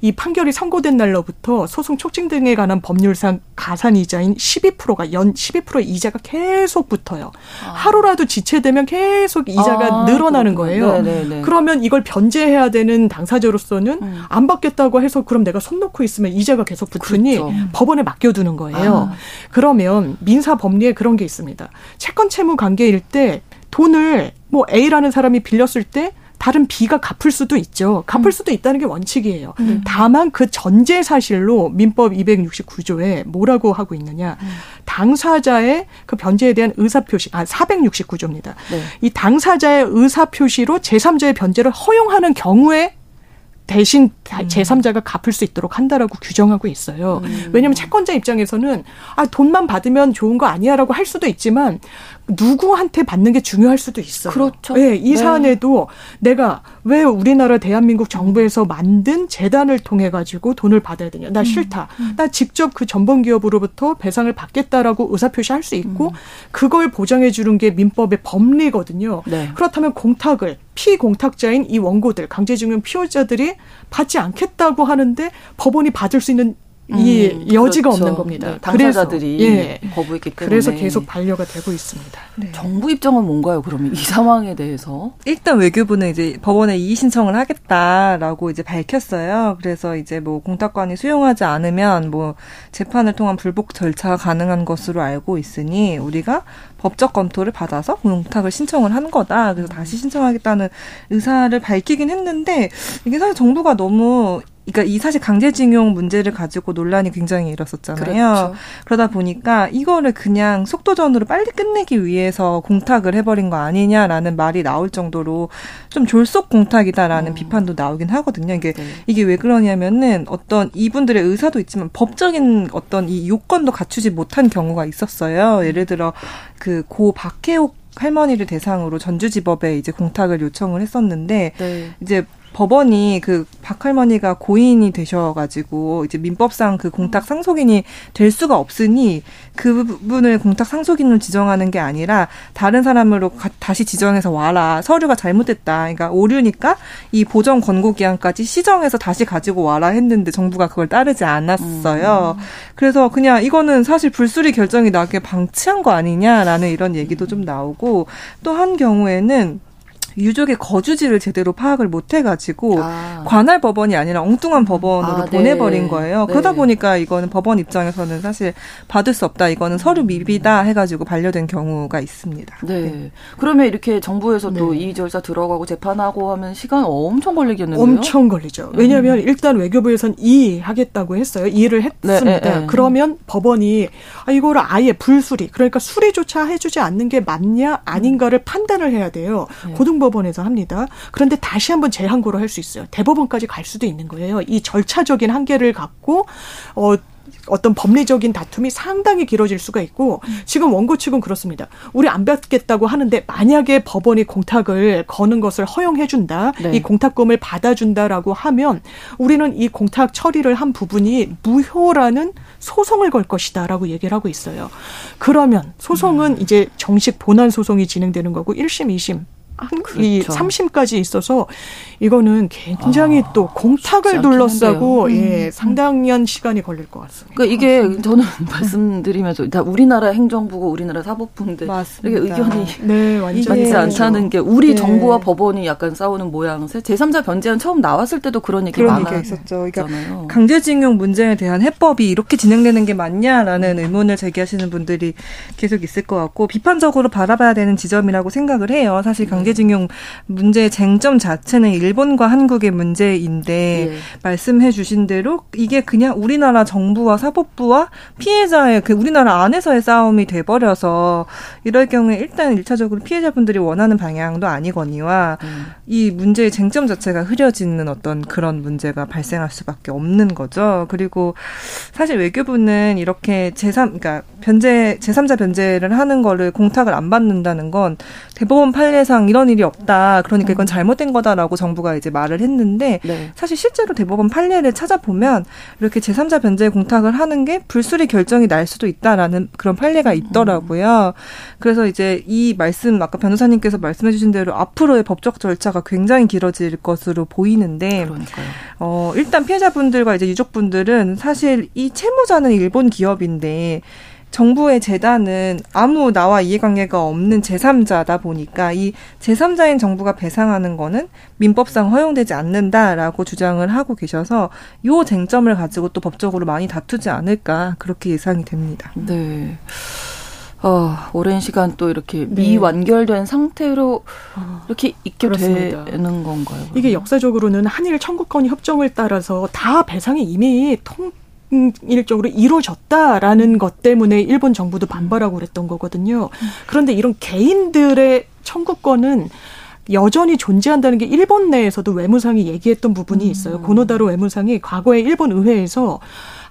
이 판결이 선고된 날로부터 소송 촉진 등에 관한 법률상 가산 이자인 12%가 연 12%의 이자가 계속 붙어요. 아. 하루라도 지체되면 계속 이자가 아, 늘어나는 거예요. 네네네. 네, 네. 그러면 이걸 변제해야 되는 당사자로서는 음. 안 받겠다고 해서 그럼 내가 손 놓고 있으면 이자가 계속 붙으니 그렇죠. 법원에 맡겨두는 거예요. 아. 그러면 민사 법리에 그런 게 있습니다. 채권 채무 관계일 때 돈을 뭐 A라는 사람이 빌렸을 때 다른 B가 갚을 수도 있죠. 갚을 음. 수도 있다는 게 원칙이에요. 음. 다만 그 전제 사실로 민법 269조에 뭐라고 하고 있느냐. 음. 당사자의 그 변제에 대한 의사표시, 아, 469조입니다. 네. 이 당사자의 의사표시로 제3자의 변제를 허용하는 경우에 대신 음. 제3자가 갚을 수 있도록 한다라고 규정하고 있어요. 음. 왜냐하면 채권자 입장에서는 아 돈만 받으면 좋은 거 아니야라고 할 수도 있지만 누구한테 받는 게 중요할 수도 있어요. 그렇죠. 네, 이 네. 사안에도 내가 왜 우리나라 대한민국 정부에서 만든 재단을 통해 가지고 돈을 받아야 되냐? 나 음. 싫다. 음. 나 직접 그 전범 기업으로부터 배상을 받겠다라고 의사 표시 할 수 있고 음. 그걸 보장해 주는 게 민법의 법리거든요. 네. 그렇다면 공탁을 피공탁자인 이 원고들 강제징용 피해자들이 받지 않겠다고 하는데 법원이 받을 수 있는 이 음, 여지가 그렇죠. 없는 겁니다. 네, 당사자들이 그래서, 예, 거부했기 때문에 그래서 계속 반려가 되고 있습니다. 네. 정부 입장은 뭔가요? 그러면 이 상황에 대해서 일단 외교부는 이제 법원에 이의 신청을 하겠다라고 이제 밝혔어요. 그래서 이제 뭐 공탁관이 수용하지 않으면 뭐 재판을 통한 불복 절차가 가능한 것으로 알고 있으니 우리가 법적 검토를 받아서 공탁을 신청을 한 거다. 그래서 다시 신청하겠다는 의사를 밝히긴 했는데 이게 사실 정부가 너무 그러니까 이 사실 강제징용 문제를 가지고 논란이 굉장히 일었었잖아요. 그렇죠. 그러다 보니까 이거를 그냥 속도전으로 빨리 끝내기 위해서 공탁을 해버린 거 아니냐라는 말이 나올 정도로 좀 졸속 공탁이다라는 음. 비판도 나오긴 하거든요. 이게 네. 이게 왜 그러냐면은 어떤 이분들의 의사도 있지만 법적인 어떤 이 요건도 갖추지 못한 경우가 있었어요. 예를 들어 그 고 박해옥 할머니를 대상으로 전주지법에 이제 공탁을 요청을 했었는데 네. 이제 법원이 그 박할머니가 고인이 되셔가지고 이제 민법상 그 공탁 상속인이 될 수가 없으니 그 부분을 공탁 상속인으로 지정하는 게 아니라 다른 사람으로 가, 다시 지정해서 와라 서류가 잘못됐다. 그러니까 오류니까 이 보정 권고 기한까지 시정해서 다시 가지고 와라 했는데 정부가 그걸 따르지 않았어요. 음. 그래서 그냥 이거는 사실 불수리 결정이 나게 방치한 거 아니냐라는 이런 얘기도 좀 나오고 또 한 경우에는 유족의 거주지를 제대로 파악을 못 해가지고 아. 관할 법원이 아니라 엉뚱한 법원으로 아, 네. 보내버린 거예요. 네. 그러다 보니까 이거는 법원 입장에서는 사실 받을 수 없다. 이거는 서류 미비다 해가지고 반려된 경우가 있습니다. 네. 네. 그러면 이렇게 정부에서 도이 네. 절차 들어가고 재판하고 하면 시간 엄청 걸리겠는데요? 엄청 걸리죠. 왜냐하면 음. 일단 외교부에선 이해하겠다고 했어요. 했습니다. 네, 그러면 법원이 아, 이거를 아예 불수리 그러니까 수리조차 해주지 않는 게 맞냐 아닌가를 판단을 해야 돼요. 고등 법원에서 합니다. 그런데 다시 한번 재항고를 할 수 있어요. 대법원까지 갈 수도 있는 거예요. 이 절차적인 한계를 갖고 어 어떤 법리적인 다툼이 상당히 길어질 수가 있고 지금 원고 측은 그렇습니다. 우리 안 받겠다고 하는데 만약에 법원이 공탁을 거는 것을 허용해 준다. 네. 이 공탁금을 받아 준다라고 하면 우리는 이 공탁 처리를 한 부분이 무효라는 소송을 걸 것이다라고 얘기를 하고 있어요. 그러면 소송은 음. 이제 정식 본안 소송이 진행되는 거고 1심, 2심 이 그렇죠. 3심까지 있어서 이거는 굉장히 아, 또 공탁을 둘러싸고 음. 예, 상당한 시간이 걸릴 것 같습니다. 그러니까 이게 저는 말씀드리면서 다 우리나라 행정부고 우리나라 사법부인데 이게 의견이 네, 완전 맞지 않다는 게 우리 네. 정부와 법원이 약간 싸우는 모양새. 제3자 변제안 처음 나왔을 때도 그런 얘기 많았었죠. 그러니까 강제징용 문제에 대한 해법이 이렇게 진행되는 게 맞냐라는 의문을 제기하시는 분들이 계속 있을 것 같고 비판적으로 바라봐야 되는 지점이라고 생각을 해요. 사실 강 강제징용 문제의 쟁점 자체는 일본과 한국의 문제인데 예. 말씀해 주신 대로 이게 그냥 우리나라 정부와 사법부와 피해자의 그 우리나라 안에서의 싸움이 돼 버려서 이럴 경우에 일단 일차적으로 피해자분들이 원하는 방향도 아니거니와 음. 이 문제의 쟁점 자체가 흐려지는 어떤 그런 문제가 발생할 수밖에 없는 거죠. 그리고 사실 외교부는 이렇게 제3 그러니까 변제 제3자 변제를 하는 거를 공탁을 안 받는다는 건 대법원 판례상 이런 일이 없다. 그러니까 이건 음. 잘못된 거다라고 정부가 이제 말을 했는데 네. 사실 실제로 대법원 판례를 찾아보면 이렇게 제3자 변제 공탁을 하는 게 불수리 결정이 날 수도 있다라는 그런 판례가 있더라고요. 그래서 이제 이 말씀 아까 변호사님께서 말씀해 주신 대로 앞으로의 법적 절차가 굉장히 길어질 것으로 보이는데 그러니까요. 어 일단 피해자분들과 이제 유족분들은 사실 이 채무자는 일본 기업인데 정부의 재단은 아무 나와 이해관계가 없는 제3자다 보니까 이 제3자인 정부가 배상하는 거는 민법상 허용되지 않는다라고 주장을 하고 계셔서 요 쟁점을 가지고 또 법적으로 많이 다투지 않을까 그렇게 예상이 됩니다. 네. 어, 오랜 시간 또 이렇게 네. 미완결된 상태로 어, 이렇게 있게 그렇습니다. 되는 건가요? 그러면? 이게 역사적으로는 한일 청구권 협정을 따라서 다 배상이 이미 통 일적으로 이루어졌다라는 것 때문에 일본 정부도 반발하고 그랬던 거거든요. 그런데 이런 개인들의 청구권은 여전히 존재한다는 게 일본 내에서도 외무상이 얘기했던 부분이 있어요. 음. 고노다로 외무상이 과거에 일본 의회에서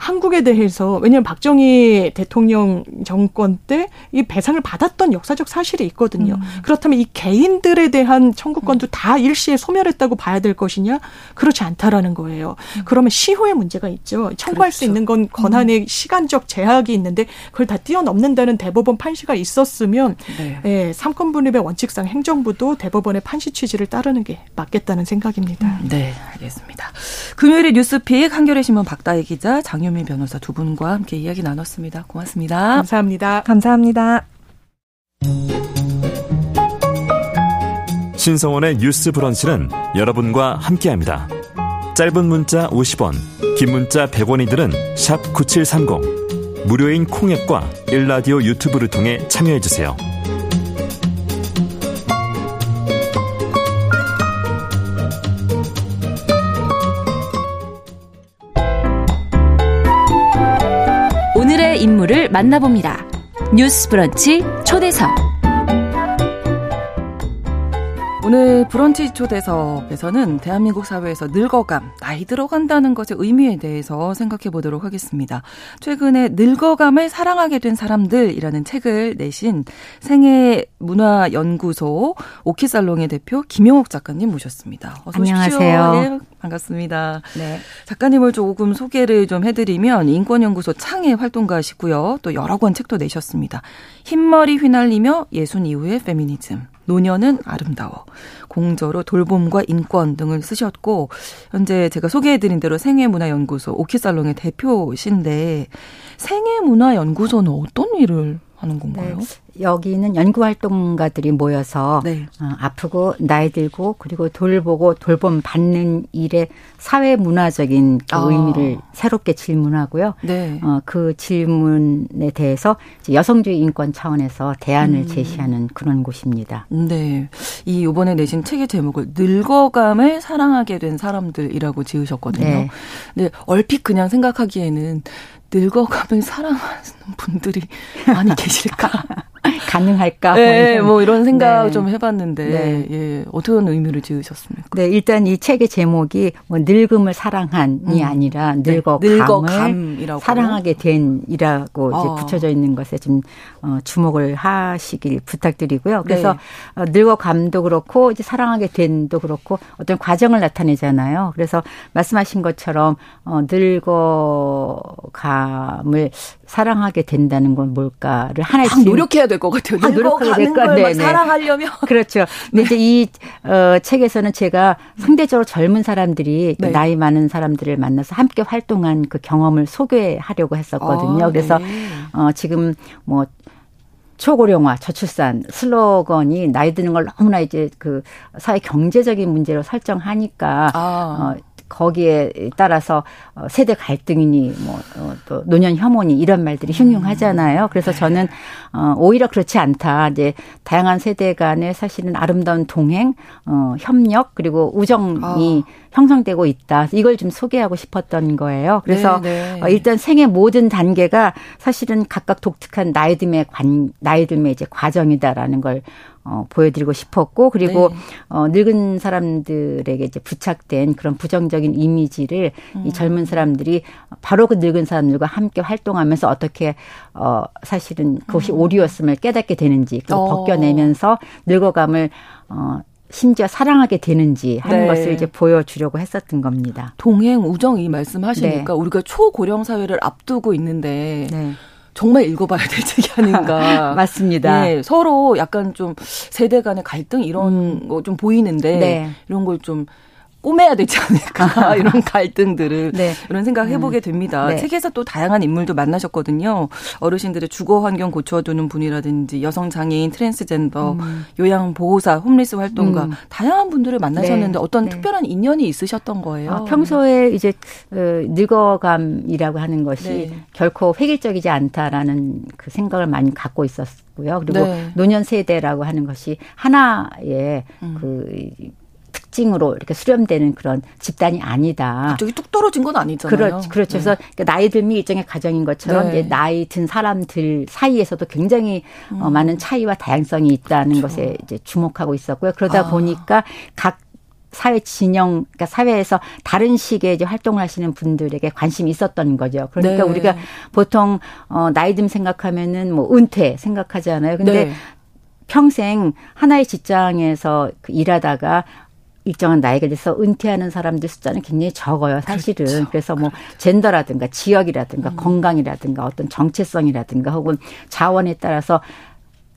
한국에 대해서 왜냐하면 박정희 대통령 정권 때 이 배상을 받았던 역사적 사실이 있거든요. 음. 그렇다면 이 개인들에 대한 청구권도 음. 다 일시에 소멸했다고 봐야 될 것이냐? 그렇지 않다라는 거예요. 음. 그러면 시효의 문제가 있죠. 청구할 그렇죠. 수 있는 건 권한의 음. 시간적 제약이 있는데 그걸 다 뛰어넘는다는 대법원 판시가 있었으면 네. 예, 삼권 분립의 원칙상 행정부도 대법원의 판시 취지를 따르는 게 맞겠다는 생각입니다. 네, 알겠습니다. 금요일에 뉴스픽 한겨레 신문 박다혜 기자 장유 김유미 변호사 두 분과 함께 이야기 나눴습니다. 고맙습니다. 감사합니다. 감사합니다. 신성원의 뉴스 브런치는 여러분과 함께합니다. 짧은 문자 50원, 긴 문자 100원이들은 9730. 무료인 콩앱과 일라디오 유튜브를 통해 참여해주세요. 인물을 만나봅니다. 뉴스 브런치 초대석. 오늘 브런치 초대석에서는 대한민국 사회에서 늙어감, 나이 들어간다는 것의 의미에 대해서 생각해 보도록 하겠습니다. 최근에 늙어감을 사랑하게 된 사람들이라는 책을 내신 생애 문화연구소 오키살롱의 대표 김용옥 작가님 모셨습니다. 어서 안녕하세요. 네, 반갑습니다. 네. 작가님을 조금 소개를 좀 해드리면 인권연구소 창의 활동가시고요. 또 여러 권 책도 내셨습니다. 흰머리 휘날리며 예순 이후의 페미니즘. 노년은 아름다워. 공저로 돌봄과 인권 등을 쓰셨고 현재 제가 소개해드린 대로 생애문화연구소 오키살롱의 대표신데 생애문화연구소는 어떤 일을 하는 건가요? 네. 여기는 연구 활동가들이 모여서 네. 어, 아프고 나이 들고 그리고 돌보고 돌봄 받는 일의 사회 문화적인 그 아. 의미를 새롭게 질문하고요. 네. 어, 그 질문에 대해서 여성주의 인권 차원에서 대안을 음. 제시하는 그런 곳입니다. 네. 이 이번에 내신 책의 제목을 늙어감을 사랑하게 된 사람들이라고 지으셨거든요. 네. 네. 얼핏 그냥 생각하기에는 늙어가면 사랑하는 분들이 많이 계실까? 가능할까? 네, 뭐 이런 생각 네. 좀 해봤는데, 네. 예, 어떤 의미를 지으셨습니까? 네, 일단 이 책의 제목이 뭐 늙음을 사랑한이 음. 아니라 늙어감을 네, 사랑하게 된이라고 어. 이제 붙여져 있는 것에 좀 어, 주목을 하시길 부탁드리고요. 그래서 네. 어, 늙어감도 그렇고 이제 사랑하게 된도 그렇고 어떤 과정을 나타내잖아요. 그래서 말씀하신 것처럼 어, 늙어감 을 사랑하게 된다는 건 뭘까를 하나의 아, 노력해야 될 것 같아요. 아, 노력해야 될것 같아요. 사랑하려면 그렇죠. 근데 이제 이 어, 책에서는 제가 상대적으로 젊은 사람들이 네. 나이 많은 사람들을 만나서 함께 활동한 그 경험을 소개하려고 했었거든요. 아, 그래서 네. 어, 지금 뭐 초고령화, 저출산 슬로건이 나이 드는 걸 너무나 이제 그 사회 경제적인 문제로 설정하니까 아. 어, 거기에 따라서 어, 세대 갈등이니 뭐또 어, 노년 혐오니 이런 말들이 흉흉하잖아요. 그래서 저는 어 오히려 그렇지 않다. 이제 다양한 세대 간의 사실은 아름다운 동행, 어 협력 그리고 우정이 어. 형성되고 있다. 이걸 좀 소개하고 싶었던 거예요. 그래서 네, 네. 어, 일단 생의 모든 단계가 사실은 각각 독특한 나이 듦의 관 나이 듦의 이제 과정이다라는 걸 어, 보여드리고 싶었고 그리고 네. 어, 늙은 사람들에게 이제 부착된 그런 부정적인 이미지를 음. 이 젊은 사람들이 바로 그 늙은 사람들과 함께 활동하면서 어떻게 어, 사실은 그것이 음. 오류였음을 깨닫게 되는지 그걸 어. 벗겨내면서 늙어감을 어, 심지어 사랑하게 되는지 하는 네. 것을 이제 보여주려고 했었던 겁니다. 동행 우정 이 말씀하시니까 네. 우리가 초고령 사회를 앞두고 있는데 네. 정말 읽어봐야 될 책이 아닌가. 맞습니다. 네, 서로 약간 좀 세대 간의 갈등 이런 음. 거좀 보이는데 네. 이런 걸좀 꼬매야 되지 않을까 이런 갈등들을 네. 이런 생각 해보게 음. 됩니다. 네. 책에서 또 다양한 인물도 만나셨거든요. 어르신들의 주거 환경 고쳐두는 분이라든지 여성 장애인, 트랜스젠더, 음. 요양 보호사, 홈리스 활동가 음. 다양한 분들을 만나셨는데 네. 어떤 네. 특별한 인연이 있으셨던 거예요? 아, 평소에 이제 어, 늙어감이라고 하는 것이 네. 결코 획일적이지 않다라는 그 생각을 많이 갖고 있었고요. 그리고 네. 노년 세대라고 하는 것이 하나의 음. 그 특징으로 이렇게 수렴되는 그런 집단이 아니다. 갑자기 뚝 떨어진 건 아니잖아요. 그렇, 그렇죠. 네. 그래서 그러니까 나이 들미 일종의 가정인 것처럼 네. 이제 나이 든 사람들 사이에서도 굉장히 어, 음. 어, 많은 차이와 다양성이 있다는 그렇죠. 것에 이제 주목하고 있었고요. 그러다 아. 보니까 각 사회 진영, 그러니까 사회에서 다른 식의 이제 활동을 하시는 분들에게 관심이 있었던 거죠. 그러니까 네. 우리가 보통 어 나이 듦 생각하면은 뭐 은퇴 생각하잖아요. 근데 네. 평생 하나의 직장에서 그 일하다가 일정한 나이가 돼서 은퇴하는 사람들 숫자는 굉장히 적어요, 사실은. 그렇죠. 그래서 뭐 젠더라든가 지역이라든가 음. 건강이라든가 어떤 정체성이라든가 혹은 자원에 따라서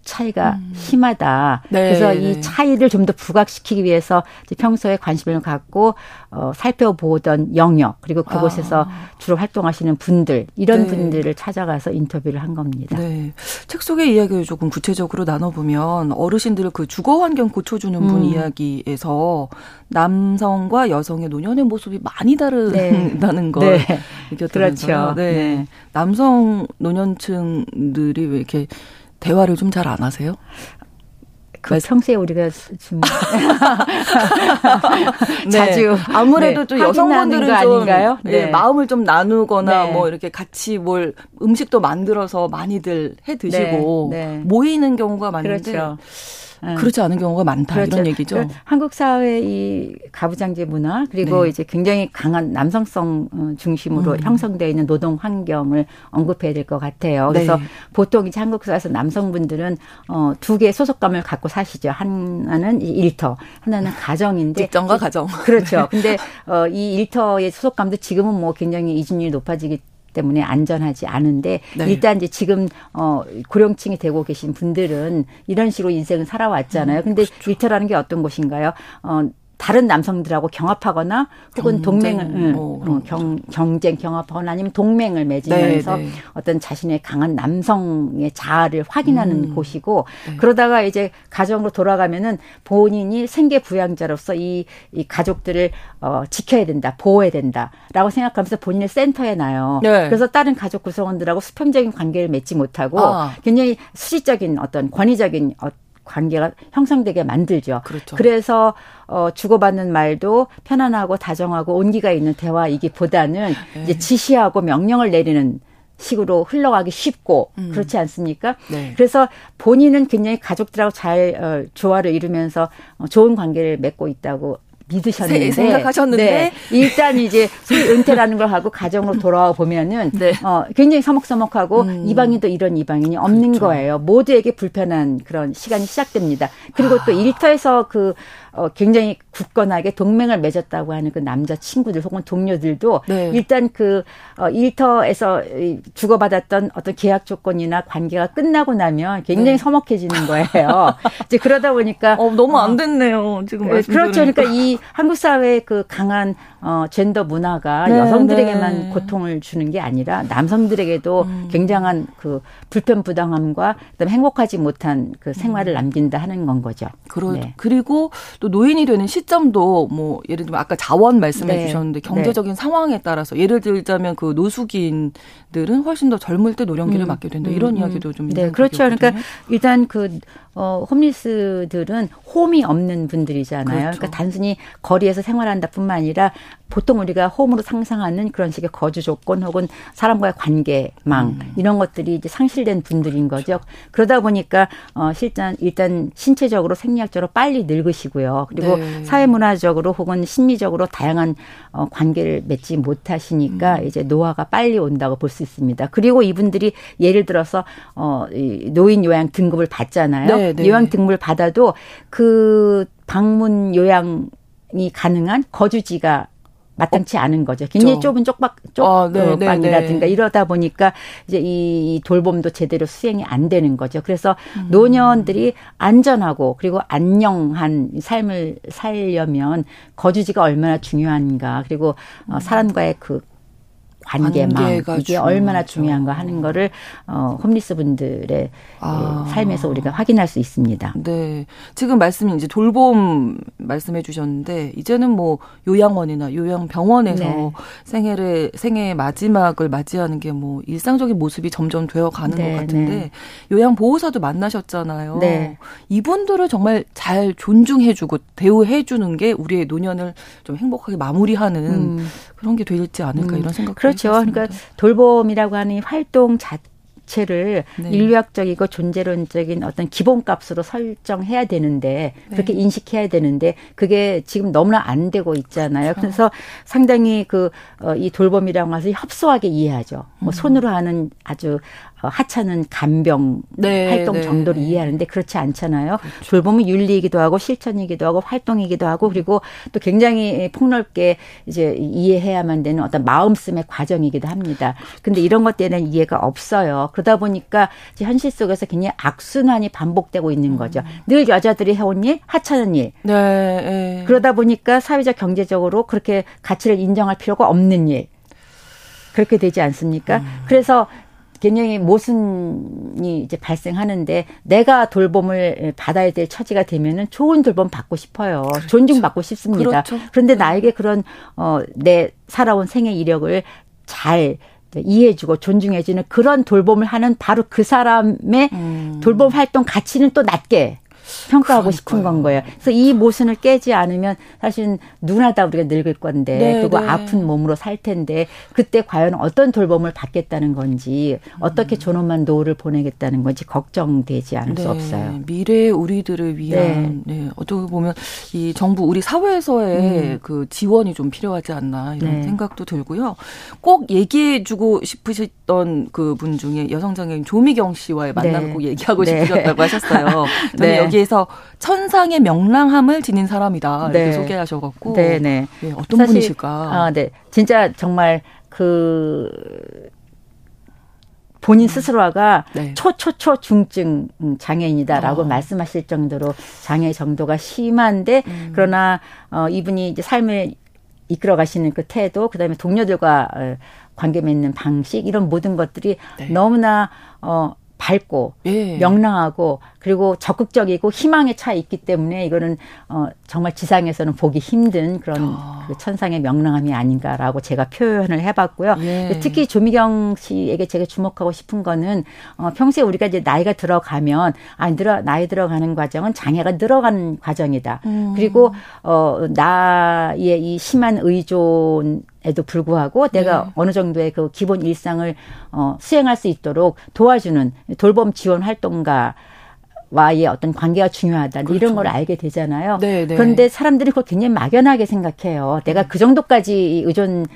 차이가 음. 심하다. 네. 그래서 이 차이를 좀 더 부각시키기 위해서 평소에 관심을 갖고 어, 살펴보던 영역 그리고 그곳에서 아. 주로 활동하시는 분들 이런 네. 분들을 찾아가서 인터뷰를 한 겁니다. 네. 책 속의 이야기를 조금 구체적으로 나눠보면 어르신들 그 주거 환경 고쳐주는 분 음. 이야기에서 남성과 여성의 노년의 모습이 많이 다르다는 네. 걸 네. 느꼈다면서요. 그렇죠. 네. 네. 남성 노년층들이 왜 이렇게 대화를 좀 잘 안 하세요? 그 평소에 우리가 좀 네. 자주 아무래도 네. 또 여성분들은 좀 아닌가요? 네. 네. 마음을 좀 나누거나 네. 뭐 이렇게 같이 뭘 음식도 만들어서 많이들 해 드시고 네. 모이는 경우가 많은데 그렇죠. 네. 그렇지 않은 경우가 많다 그렇죠. 이런 얘기죠. 그러니까 한국 사회 이 가부장제 문화 그리고 네. 이제 굉장히 강한 남성성 어, 중심으로 음. 형성되어 있는 노동 환경을 언급해야 될 것 같아요. 그래서 네. 보통 이제 한국 사회에서 남성분들은 어, 두 개의 소속감을 갖고 사시죠. 하나는 일터, 하나는 가정인데 직장과 가정. 그렇죠. 근데 어, 이 일터의 소속감도 지금은 뭐 굉장히 이준율이 높아지기 때문에 안전하지 않은데 네. 일단 이제 지금 어 고령층이 되고 계신 분들은 이런 식으로 인생을 살아왔잖아요. 음, 근데 그렇죠. 일터라는 게 어떤 곳인가요? 어 다른 남성들하고 경합하거나 혹은 경쟁, 동맹을 뭐, 응, 어, 경, 경쟁 경합하거나 아니면 동맹을 맺으면서 네, 네. 어떤 자신의 강한 남성의 자아를 확인하는 음. 곳이고 네. 그러다가 이제 가정으로 돌아가면은 본인이 생계 부양자로서 이, 이 가족들을 어, 지켜야 된다 보호해야 된다라고 생각하면서 본인을 센터에 놔요. 네. 그래서 다른 가족 구성원들하고 수평적인 관계를 맺지 못하고 아. 굉장히 수시적인 어떤 권위적인 어, 관계가 형성되게 만들죠. 그렇죠. 그래서 어 주고받는 말도 편안하고 다정하고 온기가 있는 대화이기보다는 네. 이제 지시하고 명령을 내리는 식으로 흘러가기 쉽고 음. 그렇지 않습니까? 네. 그래서 본인은 굉장히 가족들하고 잘 어, 조화를 이루면서 어, 좋은 관계를 맺고 있다고 믿으셨는데 생각하셨는데 네, 일단 이제 은퇴라는 걸 하고 가정으로 돌아와 보면은 네. 어, 굉장히 서먹서먹하고 음. 이방인도 이런 이방인이 없는 그렇죠. 거예요. 모두에게 불편한 그런 시간이 시작됩니다. 그리고 아. 또 일터에서 그 어, 굉장히 굳건하게 동맹을 맺었다고 하는 그 남자 친구들 혹은 동료들도 네. 일단 그 어, 일터에서 주고받았던 어떤 계약 조건이나 관계가 끝나고 나면 굉장히 네. 서먹해지는 거예요. 이제 그러다 보니까 어, 너무 안 됐네요. 지금 네, 그렇죠. 그러니까 이 한국 사회의 그 강한 어, 젠더 문화가 네, 여성들에게만 네. 고통을 주는 게 아니라 남성들에게도 음. 굉장한 그 불편 부당함과 그다음에 행복하지 못한 그 생활을 음. 남긴다 하는 건 거죠. 그러, 네. 그리고 또 노인이 되는 시점도 뭐 예를 들면 아까 자원 말씀해 네. 주셨는데 경제적인 네. 상황에 따라서 예를 들자면 그 노숙인들은 훨씬 더 젊을 때 노령기를 음. 맞게 된다 이런 음. 이야기도 좀 네, 그렇죠. 그러니까 일단 그 어, 홈리스들은 홈이 없는 분들이잖아요. 그렇죠. 그러니까 단순히 거리에서 생활한다 뿐만 아니라 보통 우리가 홈으로 상상하는 그런 식의 거주 조건 혹은 사람과의 관계망 음. 이런 것들이 이제 상실된 분들인 거죠. 그러다 보니까 어 실전 일단 신체적으로 생리학적으로 빨리 늙으시고요. 그리고 네. 사회문화적으로 혹은 심리적으로 다양한 어 관계를 맺지 못하시니까 음. 이제 노화가 빨리 온다고 볼 수 있습니다. 그리고 이분들이 예를 들어서 어 노인 요양 등급을 받잖아요. 네, 네. 요양 등급을 받아도 그 방문 요양이 가능한 거주지가 마땅치 않은 거죠. 굉장히 좁은 쪽박 쪽방이라든가 어, 네, 네, 네. 이러다 보니까 이제 이 돌봄도 제대로 수행이 안 되는 거죠. 그래서 음. 노년들이 안전하고 그리고 안녕한 삶을 살려면 거주지가 얼마나 중요한가 그리고 어, 사람과의 그 관계망 이게 얼마나 중요한가 하는 거를 어 홈리스 분들의 아. 삶에서 우리가 확인할 수 있습니다. 네. 지금 말씀이 이제 돌봄 말씀해 주셨는데 이제는 뭐 요양원이나 요양병원에서 네. 생애를 생애의 마지막을 맞이하는 게 뭐 일상적인 모습이 점점 되어 가는 네, 것 같은데 네. 요양 보호사도 만나셨잖아요. 네. 이분들을 정말 잘 존중해 주고 대우해 주는 게 우리의 노년을 좀 행복하게 마무리하는 음. 그런 게 될지 않을까 음. 이런 생각 그 렇죠. 그러니까 돌봄이라고 하는 활동 자 체를 네. 인류학적이고 존재론적인 어떤 기본값으로 설정해야 되는데 그렇게 네. 인식해야 되는데 그게 지금 너무나 안 되고 있잖아요. 그렇죠. 그래서 상당히 그이 어, 돌봄이라고 해서 협소하게 이해하죠. 뭐 음. 손으로 하는 아주 어, 하찮은 간병 네, 활동 네, 정도를 네. 이해하는데 그렇지 않잖아요. 그렇죠. 돌봄은 윤리이기도 하고 실천이기도 하고 활동이기도 하고 그리고 또 굉장히 폭넓게 이제 이해해야만 되는 어떤 마음씀의 과정이기도 합니다. 근데 이런 것들에는 이해가 없어요. 그러다 보니까 현실 속에서 굉장히 악순환이 반복되고 있는 거죠. 음. 늘 여자들이 해온 일, 하찮은 일. 네, 네. 그러다 보니까 사회적 경제적으로 그렇게 가치를 인정할 필요가 없는 일. 그렇게 되지 않습니까? 음. 그래서 굉장히 모순이 이제 발생하는데 내가 돌봄을 받아야 될 처지가 되면은 좋은 돌봄 받고 싶어요. 그렇죠. 존중받고 싶습니다. 그렇죠. 그런데 나에게 그런 어내 살아온 생애 이력을 잘 이해해주고 존중해주는 그런 돌봄을 하는 바로 그 사람의 음. 돌봄 활동 가치는 또 낮게 평가하고 그러니까요. 싶은 건 거예요. 그래서 이 모순을 깨지 않으면 사실 누구나 다 우리가 늙을 건데 네, 그리고 네. 아픈 몸으로 살 텐데 그때 과연 어떤 돌봄을 받겠다는 건지 어떻게 음. 존엄한 노후를 보내겠다는 건지 걱정되지 않을 네, 수 없어요. 미래 우리들을 위한 네. 네. 어떻게 보면 이 정부 우리 사회에서의 음. 그 지원이 좀 필요하지 않나 이런 네. 생각도 들고요. 꼭 얘기해주고 싶으셨던 그 분 중에 여성 장애인 조미경 씨와의 만남을 꼭 얘기하고 싶으셨다고 하셨어요. 저는 여기 에서 천상의 명랑함을 지닌 사람이다 이렇게 소개하셔갖고 네네. 네, 어떤 사실, 분이실까? 아, 네, 진짜 정말 그 본인 스스로가 네. 초초초 중증 장애인이다라고 어. 말씀하실 정도로 장애 정도가 심한데 음. 그러나 어 이분이 이제 삶을 이끌어 가시는 그 태도 그다음에 동료들과 어, 관계 맺는 방식 이런 모든 것들이 네. 너무나 어 밝고 예. 명랑하고 그리고 적극적이고 희망에 차 있기 때문에 이거는 어 정말 지상에서는 보기 힘든 그런 어. 그 천상의 명랑함이 아닌가라고 제가 표현을 해봤고요. 예. 특히 조미경 씨에게 제가 주목하고 싶은 거는 어 평소에 우리가 이제 나이가 들어가면 아 늘어 나이 들어가는 과정은 장애가 늘어가는 과정이다. 음. 그리고 어 나의 이 심한 의존 에도 불구하고 내가 네. 어느 정도의 그 기본 일상을 어 수행할 수 있도록 도와주는 돌봄 지원 활동가 와의 어떤 관계가 중요하다 그렇죠. 이런 걸 알게 되잖아요. 네, 네. 그런데 사람들이 그걸 굉장히 막연하게 생각해요. 내가 음. 그 정도까지 의존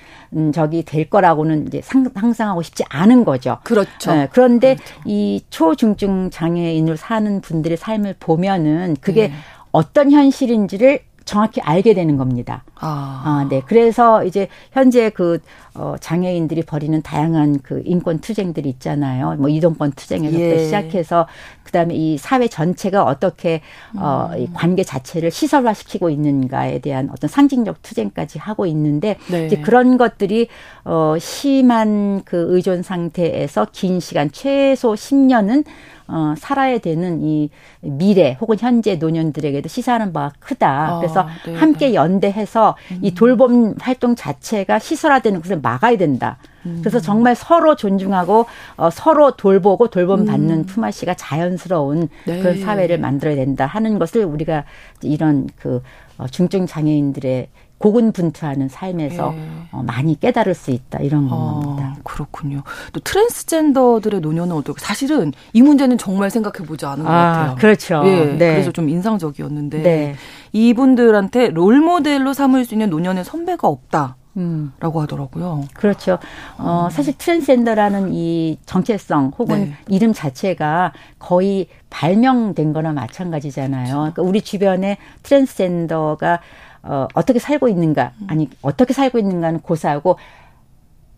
적이 될 거라고는 이제 상, 상상하고 싶지 않은 거죠. 그렇죠. 네, 그런데 그렇죠. 이 초중증 장애인으로 사는 분들의 삶을 보면은 그게 네. 어떤 현실인지를 정확히 알게 되는 겁니다. 아. 아, 네. 그래서 이제 현재 그, 어, 장애인들이 벌이는 다양한 그 인권 투쟁들이 있잖아요. 뭐 이동권 투쟁에서부터 예. 시작해서 그다음에 이 사회 전체가 어떻게, 어, 이 음. 관계 자체를 시설화 시키고 있는가에 대한 어떤 상징적 투쟁까지 하고 있는데 네. 이제 그런 것들이, 어, 심한 그 의존 상태에서 긴 시간 최소 10년은 어, 살아야 되는 이 미래 혹은 현재 노년들에게도 시사하는 바가 크다. 아, 그래서 네, 함께 네. 연대해서 음. 이 돌봄 활동 자체가 시설화되는 것을 막아야 된다. 음. 그래서 정말 서로 존중하고 어, 서로 돌보고 돌봄 받는 음. 품앗이가 자연스러운 네. 그런 사회를 만들어야 된다 하는 것을 우리가 이런 그 어, 중증 장애인들의 고군분투하는 삶에서 예. 어, 많이 깨달을 수 있다 이런 어, 겁니다. 그렇군요. 또 트랜스젠더들의 노년은 어떻게? 사실은 이 문제는 정말 생각해 보지 않은 아, 것 같아요. 그렇죠. 예, 네. 그래서 좀 인상적이었는데 네. 이분들한테 롤 모델로 삼을 수 있는 노년의 선배가 없다. 음. 라고 하더라고요. 그렇죠. 어, 음. 사실 트랜스젠더라는 이 정체성 혹은 네. 이름 자체가 거의 발명된 거나 마찬가지잖아요. 그렇죠. 그러니까 우리 주변에 트랜스젠더가 어, 어떻게 살고 있는가, 아니, 어떻게 살고 있는가는 고사하고,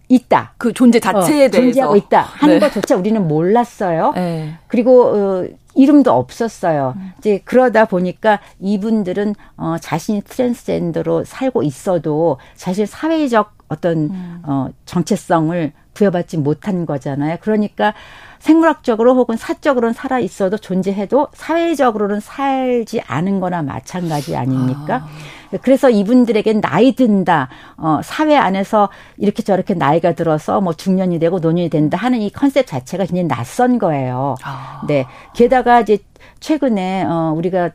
있다. 그 존재 자체에 어, 대해서. 존재하고 있다. 하는 네. 것조차 우리는 몰랐어요. 네. 그리고, 어, 이름도 없었어요. 음. 이제 그러다 보니까 이분들은, 어, 자신이 트랜스젠더로 살고 있어도 사실 사회적 어떤, 음. 어, 정체성을 부여받지 못한 거잖아요. 그러니까, 생물학적으로 혹은 사적으로는 살아 있어도 존재해도 사회적으로는 살지 않은 거나 마찬가지 아닙니까? 아. 그래서 이분들에겐 나이 든다, 어, 사회 안에서 이렇게 저렇게 나이가 들어서 뭐 중년이 되고 노년이 된다 하는 이 컨셉 자체가 굉장히 낯선 거예요. 아. 네. 게다가 이제 최근에, 어, 우리가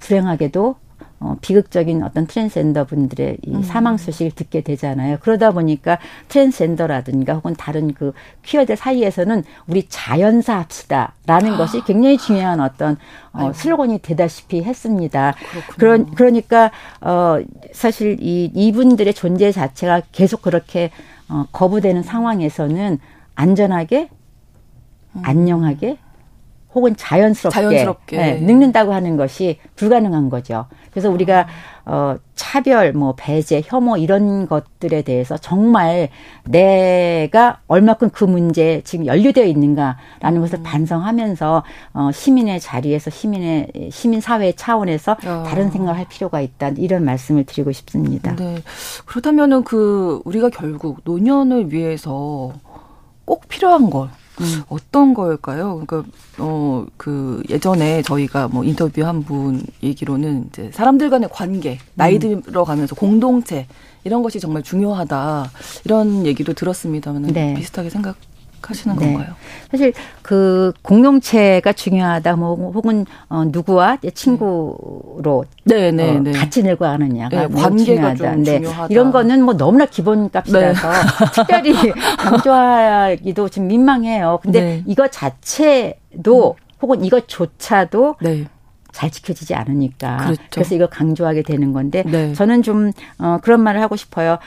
불행하게도 어, 비극적인 어떤 트랜스젠더 분들의 이 음. 사망 소식을 듣게 되잖아요. 그러다 보니까 트랜스젠더라든가 혹은 다른 그 퀴어들 사이에서는 우리 자연사 합시다라는 아. 것이 굉장히 중요한 어떤 어, 슬로건이 되다시피 했습니다. 그런 그러니까 어 사실 이 이분들의 존재 자체가 계속 그렇게 어, 거부되는 상황에서는 안전하게 음. 안녕하게 혹은 자연스럽게, 자연스럽게. 네, 늙는다고 하는 것이 불가능한 거죠. 그래서 우리가 어 차별, 뭐 배제, 혐오 이런 것들에 대해서 정말 내가 얼마큼 그 문제에 지금 연루되어 있는가라는 음. 것을 반성하면서 어 시민의 자리에서 시민의 시민 사회 차원에서 어. 다른 생각을 할 필요가 있다 이런 말씀을 드리고 싶습니다. 네. 그렇다면은 그 우리가 결국 노년을 위해서 꼭 필요한 것 음. 어떤 걸까요? 그러니까 어 그 예전에 저희가 뭐 인터뷰한 분 얘기로는 이제 사람들 간의 관계, 나이 음. 들어가면서 공동체 이런 것이 정말 중요하다 이런 얘기도 들었습니다만 네. 비슷하게 생각 생각하시는 네. 건가요? 사실 그 공동체가 중요하다, 뭐 혹은 어, 누구와 친구로 네, 네, 어, 네. 같이 늙어가느냐가 네, 관계가 중요하다. 좀 중요하다. 이런 거는 뭐 너무나 기본값이라서 네. 특별히 강조하기도 좀 민망해요. 근데 네. 이거 자체도 음. 혹은 이것조차도 네. 잘 지켜지지 않으니까 그렇죠. 그래서 이걸 강조하게 되는 건데 네. 저는 좀 어, 그런 말을 하고 싶어요.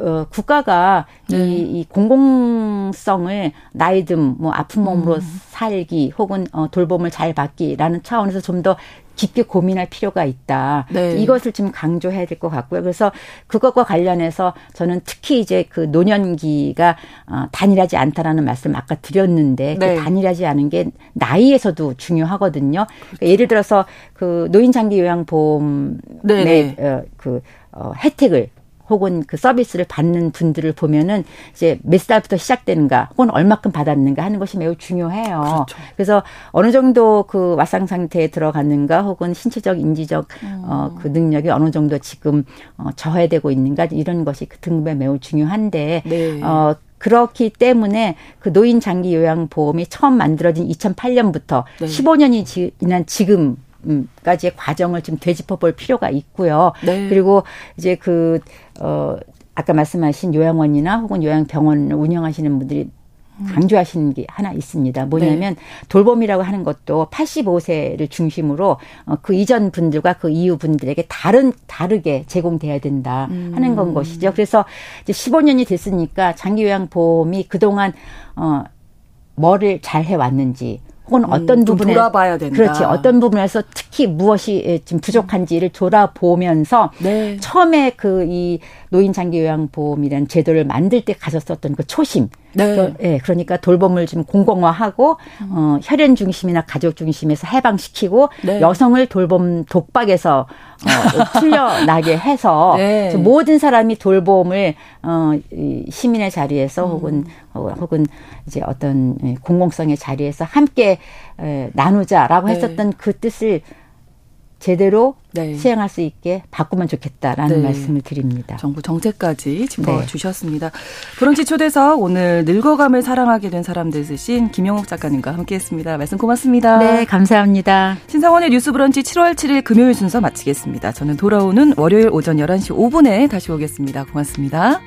어, 국가가 네. 이, 이 공공성을 나이듦 뭐 아픈 몸으로 음. 살기 혹은 어, 돌봄을 잘 받기라는 차원에서 좀 더 깊게 고민할 필요가 있다. 네. 이것을 좀 강조해야 될 것 같고요. 그래서 그것과 관련해서 저는 특히 이제 그 노년기가 어, 단일하지 않다라는 말씀 아까 드렸는데 그 네. 그 단일하지 않은 게 나이에서도 중요하거든요. 그러니까 예를 들어서 그 노인 장기 요양 보험의 네. 네. 어, 그 어, 혜택을 혹은 그 서비스를 받는 분들을 보면은 이제 몇 살부터 시작되는가 혹은 얼마큼 받았는가 하는 것이 매우 중요해요. 그렇죠. 그래서 어느 정도 그 와상 상태에 들어갔는가 혹은 신체적 인지적 음. 어그 능력이 어느 정도 지금 어 저해되고 있는가 이런 것이 그 등급에 매우 중요한데 네. 어 그렇기 때문에 그 노인 장기 요양 보험이 처음 만들어진 2008년부터 네. 15년이 지난 지금 까지의 과정을 좀 되짚어 볼 필요가 있고요. 네. 그리고 이제 그, 어, 아까 말씀하신 요양원이나 혹은 요양병원을 운영하시는 분들이 강조하시는 게 하나 있습니다. 뭐냐면 네. 돌봄이라고 하는 것도 85세를 중심으로 어, 그 이전 분들과 그 이후 분들에게 다른 다르게 제공돼야 된다 하는 건 음. 것이죠. 그래서 이제 15년이 됐으니까 장기 요양 보험이 그동안 어 뭐를 잘 해왔는지 혹은 음, 어떤 부분에 돌아봐야 된다. 그렇지. 어떤 부분에서 특히 무엇이 지금 부족한지를 돌아보면서 네. 처음에 그이 노인 장기 요양 보험이라는 제도를 만들 때 가졌었던 그 초심. 네. 그, 예, 그러니까 돌봄을 좀 공공화하고 음. 어 혈연 중심이나 가족 중심에서 해방시키고 네. 여성을 돌봄 독박에서 어, 풀려나게 해서 네. 모든 사람이 돌봄을 어 시민의 자리에서 음. 혹은 어, 혹은 이제 어떤 예, 공공성의 자리에서 함께 에, 나누자라고 네. 했었던 그 뜻을 제대로 네. 시행할 수 있게 바꾸면 좋겠다라는 네. 말씀을 드립니다. 정부 정책까지 짚어주셨습니다. 네. 브런치 초대석 오늘 늙어감을 사랑하게 된 사람들 쓰신 김영옥 작가님과 함께했습니다. 말씀 고맙습니다. 네, 감사합니다. 신상원의 뉴스 브런치 7월 7일 금요일 순서 마치겠습니다. 저는 돌아오는 월요일 오전 11시 5분에 다시 오겠습니다. 고맙습니다.